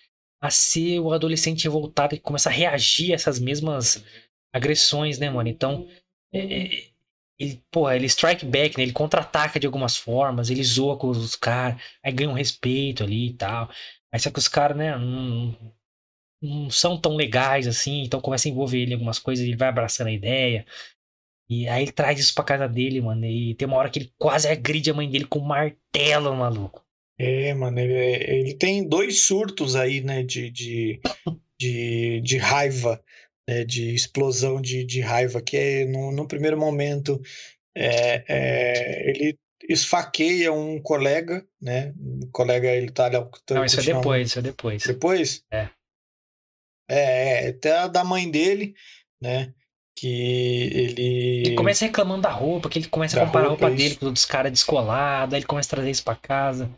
a ser o adolescente revoltado que começa a reagir a essas mesmas agressões, né, mano? Então, é, é, ele, porra, ele strike back, né? Ele contra-ataca de algumas formas, ele zoa com os caras, aí ganha um respeito ali e tal. Mas só que os caras, né, não, não são tão legais assim, então começa a envolver ele em algumas coisas, ele vai abraçando a ideia. E aí ele traz isso pra casa dele, mano. E tem uma hora que ele quase agride a mãe dele com um martelo, maluco. É, mano, ele, ele tem dois surtos aí, né, de, de, de, de raiva, né, de explosão de, de raiva, que é, no, no primeiro momento, é, é, ele esfaqueia um colega, né, um colega, ele tá... Não, isso é depois, isso é depois. Depois? É. É, é até da mãe dele, né, que ele... Ele começa reclamando da roupa, que ele começa a comparar roupa, a roupa dele com outros caras descolados, aí ele começa a trazer isso pra casa.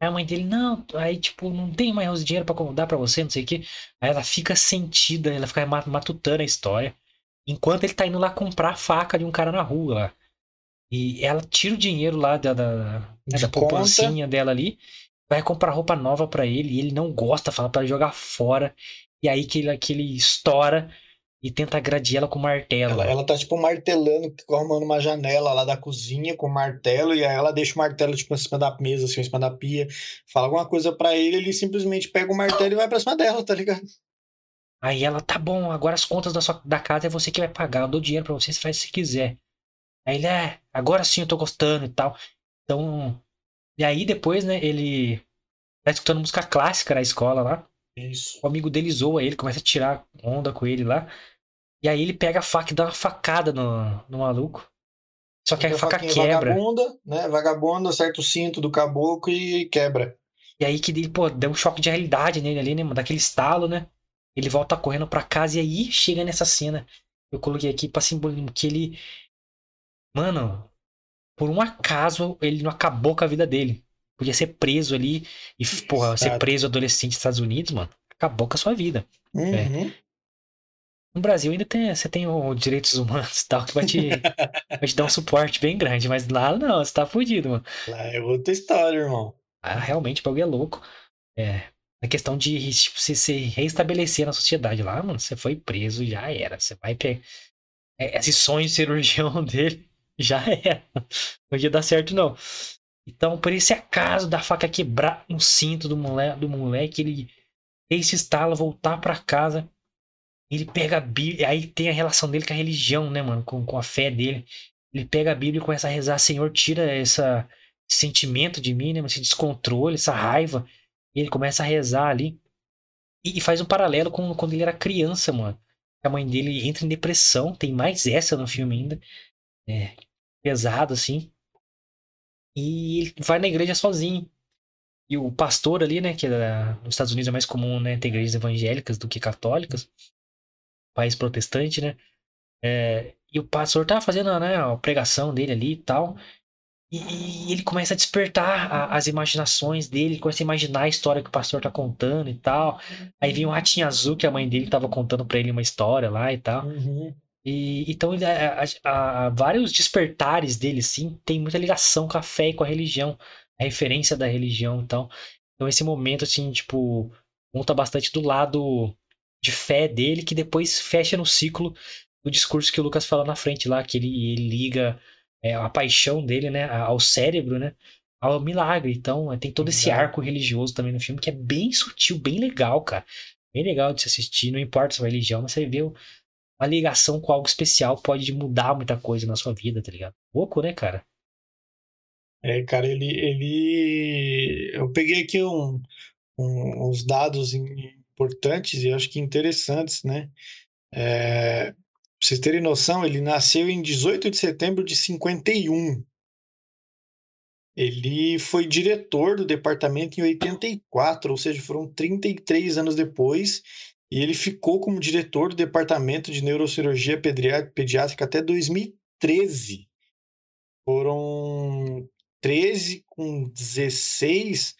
Aí a mãe dele, não, aí tipo, não tem mais dinheiro para dar para você, não sei o que. Aí ela fica sentida, ela fica matutando a história. Enquanto ele tá indo lá comprar a faca de um cara na rua lá. E ela tira o dinheiro lá da, da, da poupancinha dela ali, vai comprar roupa nova para ele, e ele não gosta, fala para jogar fora. E aí que ele, que ele estoura e tenta agredir ela com martelo. Ela, ela tá, tipo, martelando, arrumando uma janela lá da cozinha com martelo, e aí ela deixa o martelo, tipo, em cima da mesa, assim, em cima da pia, fala alguma coisa para ele, ele simplesmente pega o martelo e vai pra cima dela, tá ligado? Aí ela, tá bom, agora as contas da, sua, da casa é você que vai pagar, eu dou dinheiro pra você, você faz se quiser. Aí ele, é, agora sim eu tô gostando e tal. Então, e aí depois, né, ele tá escutando música clássica na escola lá. Isso. O amigo dele zoa ele, começa a tirar onda com ele lá. E aí ele pega a faca e dá uma facada no, no maluco. Só que a faca quebra. Vagabunda, né? Vagabunda, acerta o cinto do caboclo e quebra. E aí que ele, pô, deu um choque de realidade nele ali, né? Daquele estalo, né? Ele volta correndo pra casa e aí chega nessa cena. Eu coloquei aqui pra simbolizar que ele. Mano, por um acaso ele não acabou com a vida dele. Podia ser preso ali. E, porra, ser preso adolescente nos Estados Unidos, mano, acabou com a sua vida. Uhum. É. No Brasil ainda tem, você tem os direitos humanos e tal, que vai te, vai te dar um suporte bem grande, mas lá não, você tá fudido, mano. Lá é outra história, irmão. Ah, realmente, o bagulho é louco. É. A questão de tipo, se, se reestabelecer na sociedade lá, mano, você foi preso, já era. Você vai pegar. É, esse sonho de cirurgião dele já era. Não ia dar certo, não. Então, por esse acaso da faca quebrar um cinto do moleque, do moleque ele esse estalo, voltar para casa ele pega a Bíblia, aí tem a relação dele com a religião, né, mano? Com, com a fé dele. Ele pega a Bíblia e começa a rezar, Senhor, tira esse sentimento de mim, né? Esse descontrole, essa raiva. E ele começa a rezar ali. E, e faz um paralelo com quando ele era criança, mano. A mãe dele entra em depressão, tem mais essa no filme ainda. É, pesado, assim. E ele vai na igreja sozinho. E o pastor ali, né, que é, nos Estados Unidos é mais comum, né, ter igrejas evangélicas do que católicas país protestante, né? É, e o pastor tava fazendo né, a pregação dele ali e tal. E, e ele começa a despertar a, as imaginações dele, começa a imaginar a história que o pastor tá contando e tal. Aí vem um ratinho azul que a mãe dele tava contando para ele uma história lá e tal. Uhum. E, então, a, a, vários despertares dele, sim, tem muita ligação com a fé e com a religião, a referência da religião então. Então, esse momento, assim, tipo, conta bastante do lado de fé dele que depois fecha no ciclo do discurso que o Lucas fala na frente lá, que ele, ele liga é, a paixão dele, né, ao cérebro, né, ao milagre. Então, é, tem todo esse arco religioso também no filme que é bem sutil, bem legal, cara. Bem legal de se assistir, não importa sua religião, mas você vê uma ligação com algo especial pode mudar muita coisa na sua vida, tá ligado? Pouco, né, cara? É, cara, ele, ele... Eu peguei aqui um, um, uns dados importantes e acho que interessantes, né? É, pra vocês terem noção, ele nasceu em 18 de setembro de 51. Ele foi diretor do departamento em 84, ou seja, foram 33 anos depois, e ele ficou como diretor do departamento de neurocirurgia pediátrica até 2013. Foram 13 com 16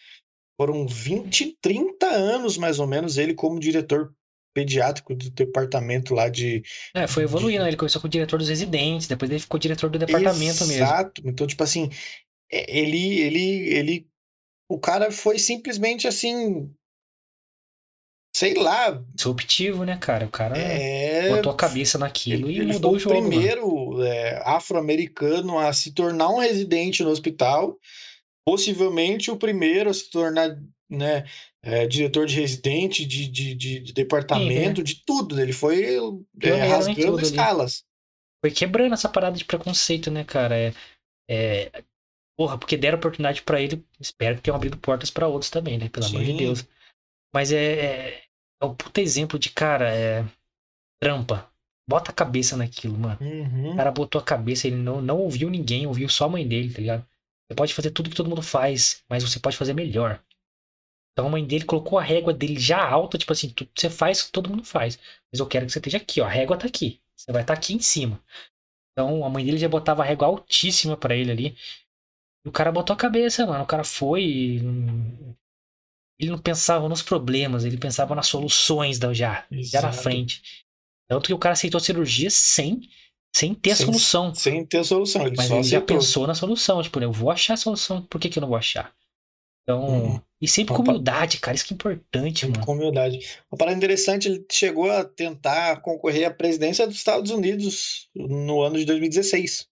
foram 20, 30 anos mais ou menos ele como diretor pediátrico do departamento lá de. É, foi evoluindo. De... Ele começou com o diretor dos residentes, depois ele ficou diretor do departamento Exato. mesmo. Exato. Então, tipo assim, é, ele, ele, ele. O cara foi simplesmente assim. Sei lá. Disruptivo, né, cara? O cara é... botou a cabeça naquilo ele, e mudou o jogo. O primeiro é, afro-americano a se tornar um residente no hospital possivelmente o primeiro a se tornar né, é, diretor de residente, de, de, de, de departamento, Sim, de tudo. Ele foi é, rasgando escalas. Foi quebrando essa parada de preconceito, né, cara? É, é... Porra, porque deram oportunidade para ele. Espero que tenham abrido portas para outros também, né? Pelo Sim. amor de Deus. Mas é, é, é um puta exemplo de, cara, é. Trampa. Bota a cabeça naquilo, mano. Uhum. O cara botou a cabeça, ele não, não ouviu ninguém, ouviu só a mãe dele, tá ligado? Você pode fazer tudo que todo mundo faz, mas você pode fazer melhor. Então a mãe dele colocou a régua dele já alta, tipo assim, tudo você faz o que todo mundo faz. Mas eu quero que você esteja aqui, ó. A régua tá aqui. Você vai estar tá aqui em cima. Então a mãe dele já botava a régua altíssima para ele ali. E o cara botou a cabeça, mano. O cara foi. E... Ele não pensava nos problemas, ele pensava nas soluções da já, já na frente. Tanto que o cara aceitou a cirurgia sem, sem ter sem, a solução. Sem ter a solução. Ele Mas ele já pensou na solução. Tipo, eu vou achar a solução, por que, que eu não vou achar? Então, uhum. e sempre com humildade, cara, isso que é importante, sempre mano. Com humildade. Uma parada interessante, ele chegou a tentar concorrer à presidência dos Estados Unidos no ano de 2016.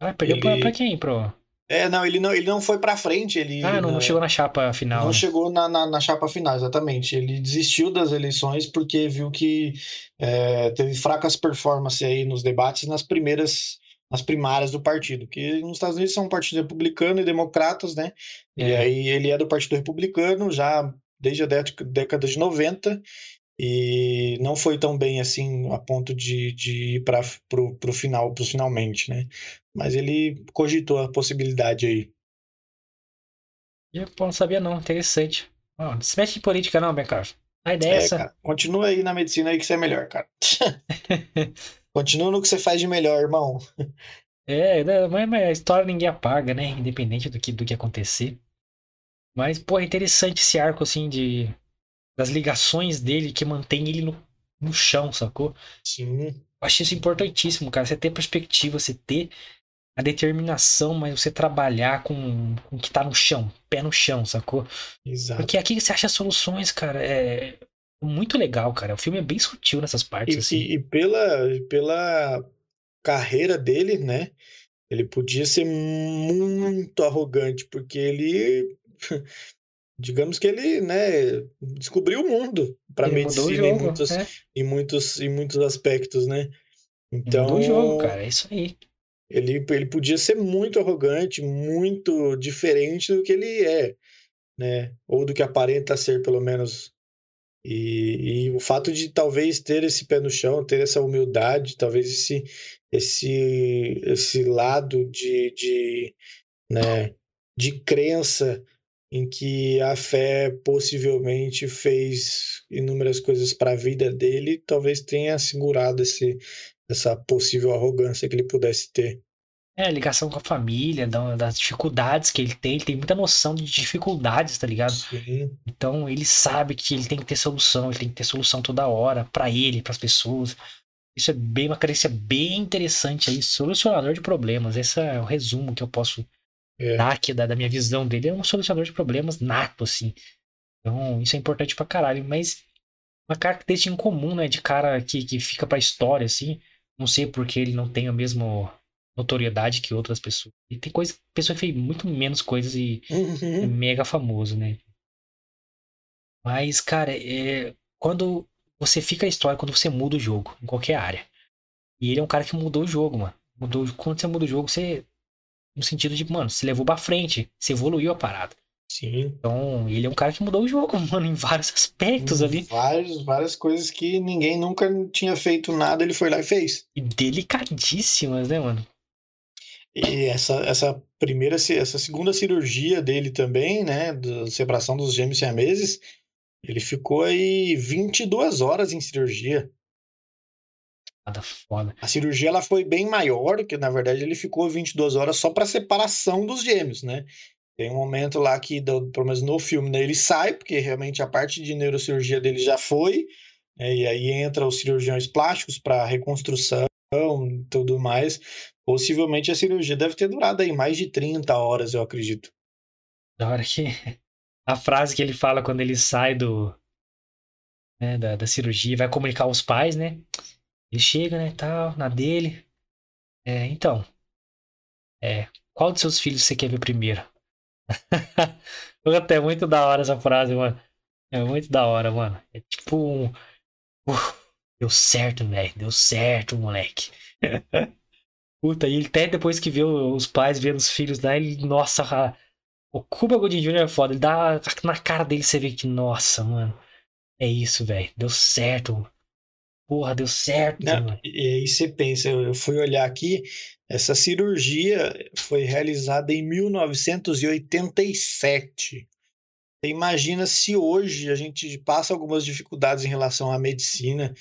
Ah, perdeu ele... pra, pra quem, pro? É, não, ele não, ele não foi pra frente. Ele, ah, não, não chegou na chapa final. Não né? chegou na, na, na, chapa final, exatamente. Ele desistiu das eleições porque viu que é, teve fracas performances aí nos debates nas primeiras nas primárias do partido, que nos Estados Unidos são um partido republicano e democratas, né? É. E aí ele é do Partido Republicano já desde a década de 90 e não foi tão bem assim a ponto de, de ir para o final, para finalmente, né? Mas ele cogitou a possibilidade aí. Eu não sabia não, interessante. Não se mete em política não, bem cara. A ideia é, essa. Cara, continua aí na medicina aí que você é melhor, cara. continua no que você faz de melhor, irmão. É, né, mas, mas a história ninguém apaga, né? Independente do que, do que acontecer. Mas, pô, é interessante esse arco, assim, de... Das ligações dele que mantém ele no, no chão, sacou? Sim. Eu achei isso importantíssimo, cara. Você ter perspectiva, você ter a determinação, mas você trabalhar com, com o que tá no chão, pé no chão, sacou? Exato. Porque aqui você acha soluções, cara. É muito legal, cara. O filme é bem sutil nessas partes. E, assim. e, e pela, pela carreira dele, né? Ele podia ser muito arrogante, porque ele. digamos que ele, né, descobriu o mundo para medicina jogo, em, muitos, é. em, muitos, em muitos aspectos, né? Então, mudou o jogo, cara, é isso aí. Ele, ele podia ser muito arrogante, muito diferente do que ele é, né? Ou do que aparenta ser, pelo menos. E, e o fato de talvez ter esse pé no chão, ter essa humildade, talvez esse, esse, esse lado de, de, né, de crença em que a fé possivelmente fez inúmeras coisas para a vida dele, talvez tenha segurado esse, essa possível arrogância que ele pudesse ter. É, ligação com a família, das dificuldades que ele tem. Ele tem muita noção de dificuldades, tá ligado? Sim. Então ele sabe que ele tem que ter solução, ele tem que ter solução toda hora, para ele, para as pessoas. Isso é bem uma carência bem interessante aí, solucionador de problemas. Esse é o resumo que eu posso é. dar aqui da, da minha visão dele. É um solucionador de problemas nato, assim. Então, isso é importante pra caralho. Mas uma característica em comum, né? De cara que, que fica pra história, assim. Não sei porque ele não tem a mesma notoriedade que outras pessoas. E tem coisa, pessoa que fez muito menos coisas e uhum. é mega famoso, né? Mas, cara, é, quando você fica a história, quando você muda o jogo, em qualquer área. E ele é um cara que mudou o jogo, mano. Mudou, quando você muda o jogo, você. No sentido de, mano, você levou pra frente, você evoluiu a parada. Sim. Então, ele é um cara que mudou o jogo, mano, em vários aspectos em ali. Vários, várias coisas que ninguém nunca tinha feito nada, ele foi lá e fez. E delicadíssimas, né, mano? E essa, essa primeira, essa segunda cirurgia dele também, né, da separação dos gêmeos siameses, ele ficou aí 22 horas em cirurgia. Nada foda. A cirurgia ela foi bem maior, que na verdade ele ficou 22 horas só para separação dos gêmeos, né? Tem um momento lá que, pelo menos no filme, né, ele sai, porque realmente a parte de neurocirurgia dele já foi, né, e aí entra os cirurgiões plásticos para reconstrução e tudo mais. Possivelmente a cirurgia deve ter durado aí mais de 30 horas, eu acredito. Da hora que. A frase que ele fala quando ele sai do. Né, da, da cirurgia, vai comunicar aos pais, né? Ele chega, né, tal, na dele. É, então. É, qual dos seus filhos você quer ver primeiro? Até é muito da hora essa frase, mano. É muito da hora, mano. É tipo um. Deu certo, velho. Deu certo, moleque. Puta, e até depois que vê os pais vendo os filhos lá, ele. Nossa, o Cuba Gooding Jr. é foda. Ele dá na cara dele, você vê que, nossa, mano. É isso, velho. Deu certo. Porra, deu certo. Não, e aí você pensa, eu fui olhar aqui, essa cirurgia foi realizada em 1987. Você imagina se hoje a gente passa algumas dificuldades em relação à medicina,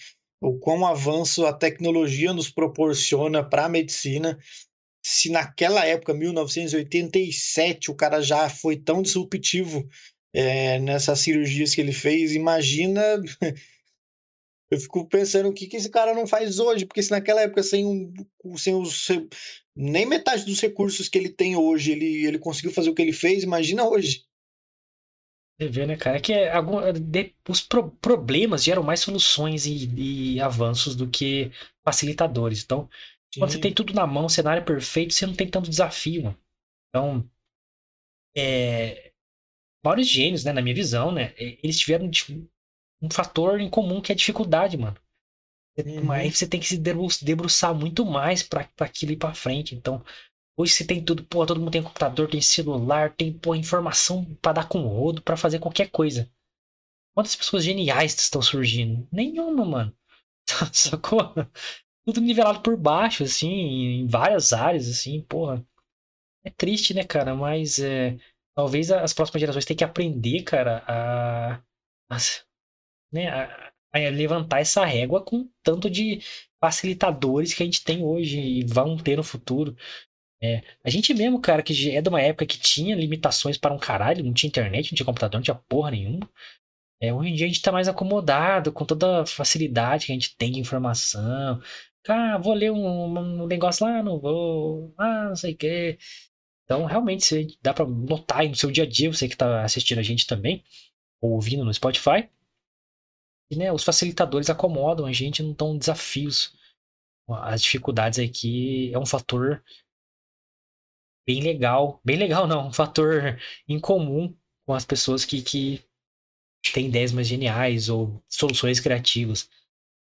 o quão avanço a tecnologia nos proporciona para a medicina, se naquela época, 1987, o cara já foi tão disruptivo é, nessas cirurgias que ele fez, imagina Eu fico pensando o que, que esse cara não faz hoje, porque se naquela época, sem, um, sem os, nem metade dos recursos que ele tem hoje, ele, ele conseguiu fazer o que ele fez, imagina hoje. Você vê, né, cara? É que algum, de, os pro, problemas geram mais soluções e, e, avanços do que facilitadores. Então, Sim. quando você tem tudo na mão, cenário perfeito, você não tem tanto desafio. Né? Então, é, vários gênios, né, na minha visão, né, eles tiveram tipo, um fator em comum que é a dificuldade, mano. Uhum. Mas você tem que se debruçar muito mais para aquilo ir pra frente. Então, hoje você tem tudo, pô, todo mundo tem computador, tem celular, tem, pô, informação para dar com o rodo, para fazer qualquer coisa. Quantas pessoas geniais estão surgindo? Nenhuma, mano. Sacou? Tudo nivelado por baixo, assim, em várias áreas, assim, porra. É triste, né, cara? Mas é, talvez as próximas gerações tenham que aprender, cara, a, a né, a, a levantar essa régua com tanto de facilitadores que a gente tem hoje e vão ter no futuro. É, a gente mesmo, cara, que é de uma época que tinha limitações para um caralho, não tinha internet, não tinha computador, não tinha porra nenhuma. É, hoje em dia a gente tá mais acomodado com toda a facilidade que a gente tem de informação. Ah, vou ler um, um negócio lá, não vou. Ah, não sei o quê. Então, realmente, dá pra notar aí no seu dia a dia, você que tá assistindo a gente também, ou ouvindo no Spotify, e né, os facilitadores acomodam a gente, não dão desafios. As dificuldades aqui é um fator bem legal. Bem legal, não, um fator incomum com as pessoas que, que têm ideias mais geniais ou soluções criativas.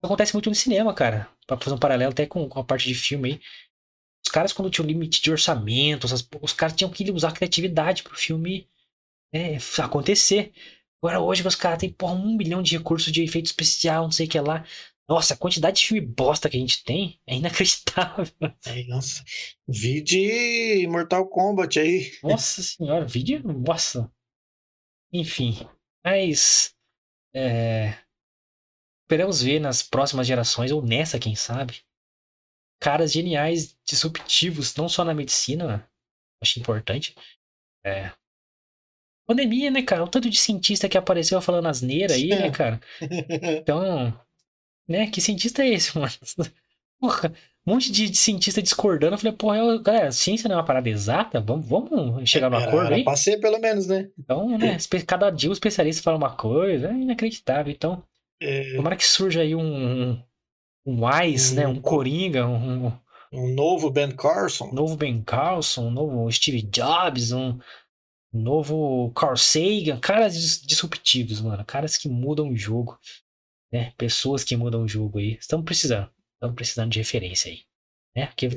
Acontece muito no cinema, cara. Pra fazer um paralelo até com, com a parte de filme aí. Os caras, quando tinham limite de orçamento, os caras tinham que usar criatividade pro filme é, acontecer. Agora hoje os caras têm, um milhão de recursos de efeito especial, não sei o que lá. Nossa, a quantidade de filme bosta que a gente tem é inacreditável. É, nossa. Vi de Mortal Kombat aí. Nossa senhora, vídeo. Nossa. Enfim. Mas. É... Esperamos ver nas próximas gerações, ou nessa, quem sabe. Caras geniais, disruptivos, não só na medicina, acho importante. É, Pandemia, né, cara? O tanto de cientista que apareceu falando asneira aí, né, cara? Então, né? Que cientista é esse, mano? Porra, um monte de, de cientista discordando. Eu falei, porra, eu, galera, ciência não é uma parada exata? Vamos, vamos chegar numa acordo aí? Passei pelo menos, né? Então, né? Cada dia o especialista fala uma coisa, é inacreditável. Então, é... tomara que surja aí um, um Wise, um, né? Um Coringa, um, um novo Ben Carson. Um novo Ben Carson, um novo Steve Jobs, um novo Carl Sagan, caras disruptivos, mano, caras que mudam o jogo, né? Pessoas que mudam o jogo aí. Estamos precisando, estamos precisando de referência aí, né? Porque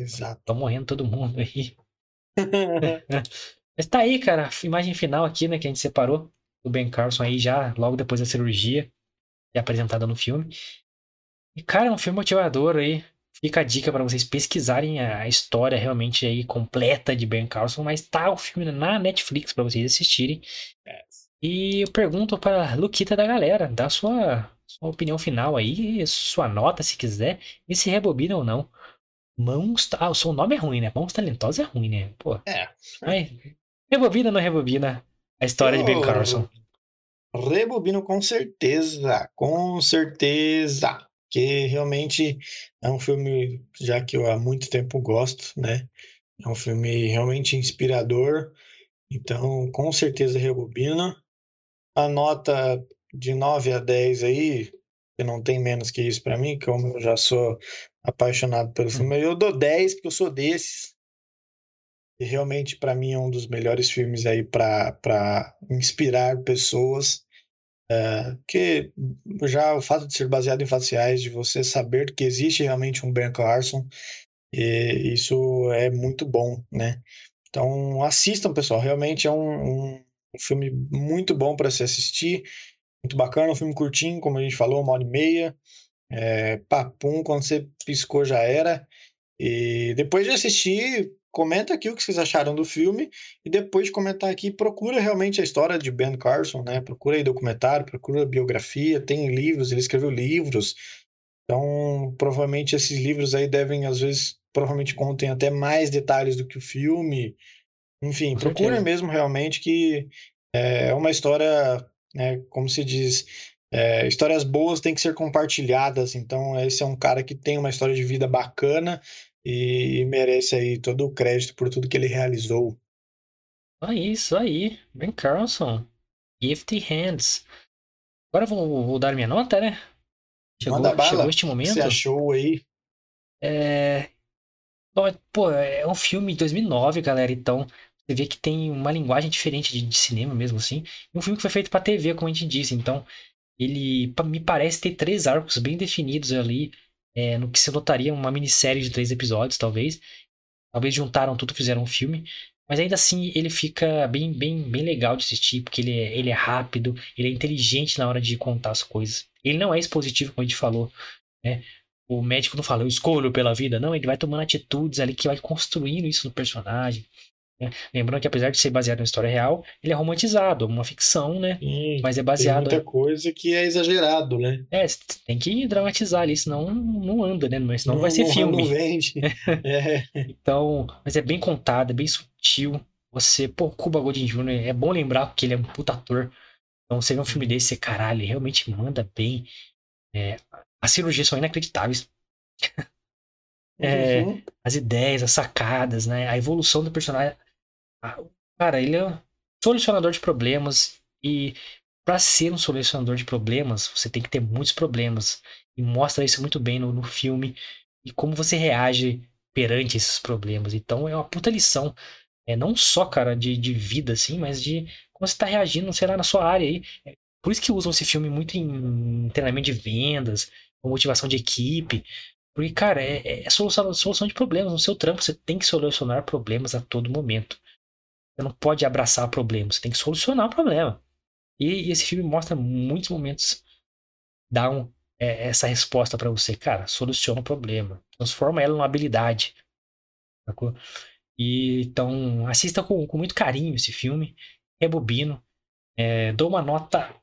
tá morrendo todo mundo aí. Mas tá aí, cara, a imagem final aqui, né, que a gente separou do Ben Carson aí já logo depois da cirurgia, e apresentada no filme. E cara, é um filme motivador aí, Fica a dica para vocês pesquisarem a história realmente aí completa de Ben Carlson, mas tá o filme na Netflix para vocês assistirem. E eu pergunto para Luquita da galera, dá sua, sua opinião final aí, sua nota se quiser, e se rebobina ou não. Mãos. Ah, o seu nome é ruim, né? Mãos Talentosas é ruim, né? Pô. É. Rebobina ou não rebobina a história de Ben Carlson? Rebobino com certeza, com certeza que realmente é um filme, já que eu há muito tempo gosto, né? É um filme realmente inspirador, então com certeza rebobina. A nota de 9 a 10 aí, que não tem menos que isso para mim, como eu já sou apaixonado pelo hum. filme, eu dou 10 porque eu sou desses. e realmente para mim é um dos melhores filmes aí para inspirar pessoas. É, que já o fato de ser baseado em fatos reais, de você saber que existe realmente um Ben Carson, e isso é muito bom, né? Então assistam, pessoal. Realmente é um, um filme muito bom para se assistir, muito bacana, um filme curtinho, como a gente falou, uma hora e meia. É, papum, quando você piscou já era. E depois de assistir, comenta aqui o que vocês acharam do filme e depois de comentar aqui, procura realmente a história de Ben Carson, né? Procura aí documentário, procura biografia, tem livros, ele escreveu livros. Então, provavelmente esses livros aí devem, às vezes, provavelmente contem até mais detalhes do que o filme. Enfim, procura mesmo realmente que é uma história, né, como se diz, é, histórias boas têm que ser compartilhadas. Então, esse é um cara que tem uma história de vida bacana e merece aí todo o crédito por tudo que ele realizou. Ah, isso aí, Ben Carlson, Gifty Hands. Agora vou, vou dar minha nota, né? Chegou, Manda bala. chegou este momento. Você achou aí? É... Pô, é um filme de 2009, galera, então você vê que tem uma linguagem diferente de, de cinema mesmo, assim. um filme que foi feito para TV, como a gente disse, então ele me parece ter três arcos bem definidos ali, é, no que se notaria uma minissérie de três episódios, talvez. Talvez juntaram tudo fizeram um filme. Mas ainda assim ele fica bem, bem, bem legal de assistir, porque ele é, ele é rápido, ele é inteligente na hora de contar as coisas. Ele não é expositivo, como a gente falou. Né? O médico não fala, eu escolho pela vida. Não, ele vai tomando atitudes ali que vai construindo isso no personagem. Né? Lembrando que apesar de ser baseado em história real, ele é romantizado, uma ficção, né? Sim, Mas é baseado. Tem muita coisa que é exagerado, né? É, tem que dramatizar ali, senão não anda, né? Mas senão não, vai ser não, filme. Não vende. é. Então, mas é bem contado, é bem sutil. Você, pô, Cuba Gooding Jr., é bom lembrar que ele é um puta ator. Então, você vê um filme desse, você, caralho, ele realmente manda bem. É, as cirurgias são inacreditáveis. É, uhum. As ideias, as sacadas, né? A evolução do personagem. Cara, ele é um solucionador de problemas e para ser um solucionador de problemas, você tem que ter muitos problemas. E mostra isso muito bem no, no filme e como você reage perante esses problemas. Então é uma puta lição. É não só, cara, de, de vida, assim, mas de como você tá reagindo, sei lá, na sua área aí. É por isso que usam esse filme muito em treinamento de vendas, com motivação de equipe. Porque, cara, é, é solução, solução de problemas. No seu trampo, você tem que solucionar problemas a todo momento. Você não pode abraçar problemas, você tem que solucionar o problema. E, e esse filme mostra muitos momentos, dá um, é, essa resposta para você, cara, soluciona o problema, transforma ela numa habilidade. Sacou? E, então, assista com, com muito carinho esse filme, rebobino, é, dou uma nota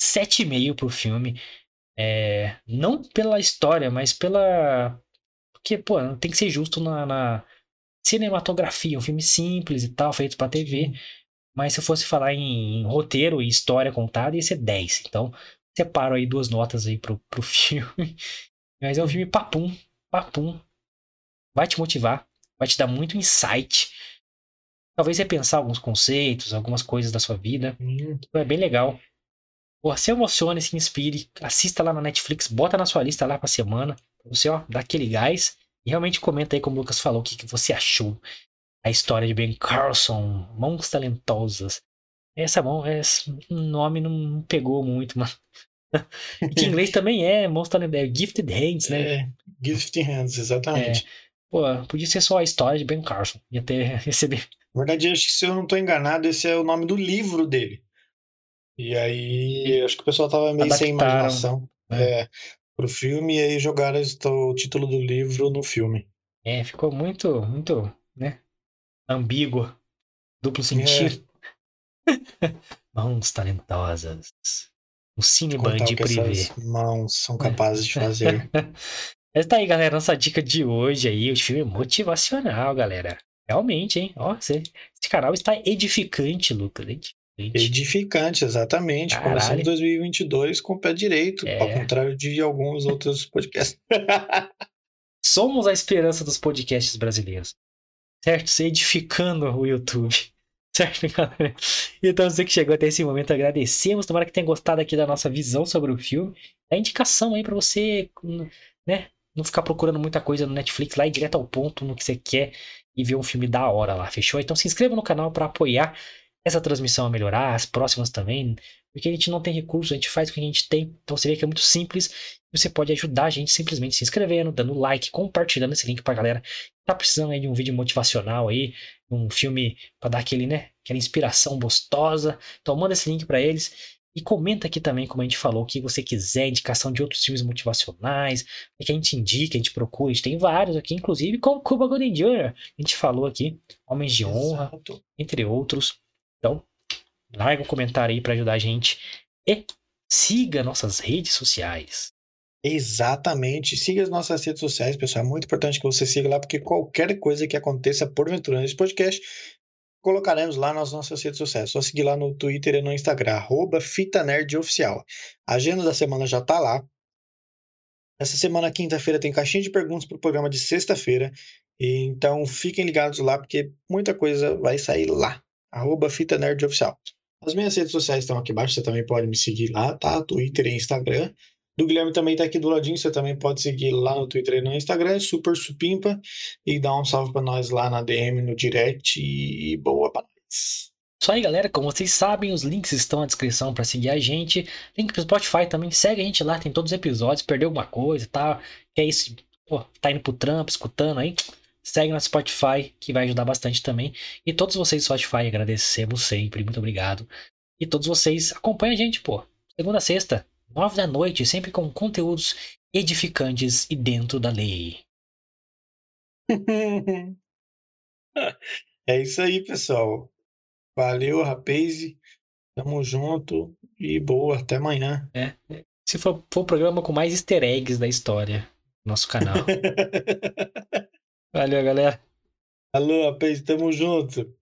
7,5 pro filme. É, não pela história, mas pela. Porque, pô, tem que ser justo na, na cinematografia, um filme simples e tal, feito para TV. Mas se eu fosse falar em, em, roteiro e história contada, ia ser 10. Então, separo aí duas notas aí pro, pro filme. Mas é um filme papum, papum. Vai te motivar, vai te dar muito insight. Talvez repensar alguns conceitos, algumas coisas da sua vida. Hum. É bem legal. Pô, se emocione, se inspire, assista lá na Netflix, bota na sua lista lá pra semana. Pra você, ó, dar aquele gás. E realmente comenta aí, como o Lucas falou, o que, que você achou. A história de Ben Carlson, Mãos Talentosas. Essa mão, esse nome não pegou muito, mano. que em inglês também é, Mãos Talentosas, é Gifted Hands, né? É, Gifted Hands, exatamente. É. Pô, podia ser só a história de Ben Carson. Ia ter receber. Na verdade, acho que se eu não estou enganado, esse é o nome do livro dele. E aí, acho que o pessoal tava meio Adaptaram. sem imaginação. É. é pro filme e aí jogaram o título do livro no filme. É, ficou muito, muito, né? Ambíguo. Duplo sentido. É. Mãos talentosas. Um cineband privê. Mãos são capazes de fazer. Mas tá aí, galera, nossa dica de hoje aí, o filme motivacional, galera. Realmente, hein? Ó, esse canal está edificante, Lucas. Edificante, exatamente. Caralho. Começando 2022 com o pé direito, é. ao contrário de alguns outros podcasts. Somos a esperança dos podcasts brasileiros. Certo? Se edificando o YouTube. Certo, galera? Então, você que chegou até esse momento, agradecemos. Tomara que tenha gostado aqui da nossa visão sobre o filme. A indicação aí para você, né? não ficar procurando muita coisa no Netflix lá e direto ao ponto no que você quer e ver um filme da hora lá, fechou? Então se inscreva no canal para apoiar essa transmissão a melhorar, as próximas também, porque a gente não tem recurso, a gente faz o que a gente tem. Então você vê que é muito simples. Você pode ajudar a gente simplesmente se inscrevendo, dando like, compartilhando esse link pra galera que tá precisando aí de um vídeo motivacional aí, um filme para dar aquele, né, aquela inspiração gostosa. Então manda esse link para eles. E comenta aqui também, como a gente falou, o que você quiser, indicação de outros filmes motivacionais, o que a gente indica, a gente procura. A gente tem vários aqui, inclusive com Cuba Gooding Jr. A gente falou aqui, Homens de Honra, Exato. entre outros. Então, larga um comentário aí para ajudar a gente. E siga nossas redes sociais. Exatamente. Siga as nossas redes sociais, pessoal. É muito importante que você siga lá, porque qualquer coisa que aconteça porventura nesse podcast, colocaremos lá nas nossas redes sociais. Só seguir lá no Twitter e no Instagram, arroba Fita Nerd Oficial. A agenda da semana já tá lá. Essa semana, quinta-feira, tem caixinha de perguntas para o programa de sexta-feira. Então fiquem ligados lá, porque muita coisa vai sair lá. Arroba Fita Nerd Oficial. As minhas redes sociais estão aqui embaixo, você também pode me seguir lá, tá? Twitter e Instagram. Do Guilherme também tá aqui do ladinho, você também pode seguir lá no Twitter e no Instagram, é super supimpa, e dá um salve pra nós lá na DM, no direct, e boa pra nós. Isso aí, galera. Como vocês sabem, os links estão na descrição para seguir a gente. Link pro Spotify também. Segue a gente lá, tem todos os episódios. Perdeu alguma coisa, tá? Que é isso? Pô, tá indo pro trampo, escutando aí? Segue no Spotify, que vai ajudar bastante também. E todos vocês do Spotify, agradecemos sempre. Muito obrigado. E todos vocês acompanham a gente, pô. Segunda a sexta, nove da noite, sempre com conteúdos edificantes e dentro da lei. é isso aí, pessoal. Valeu, rapaz. Tamo junto e boa. Até amanhã. É. Se for, for o programa com mais easter eggs da história nosso canal. Valeu, galera. Alô, rapaz. Tamo junto.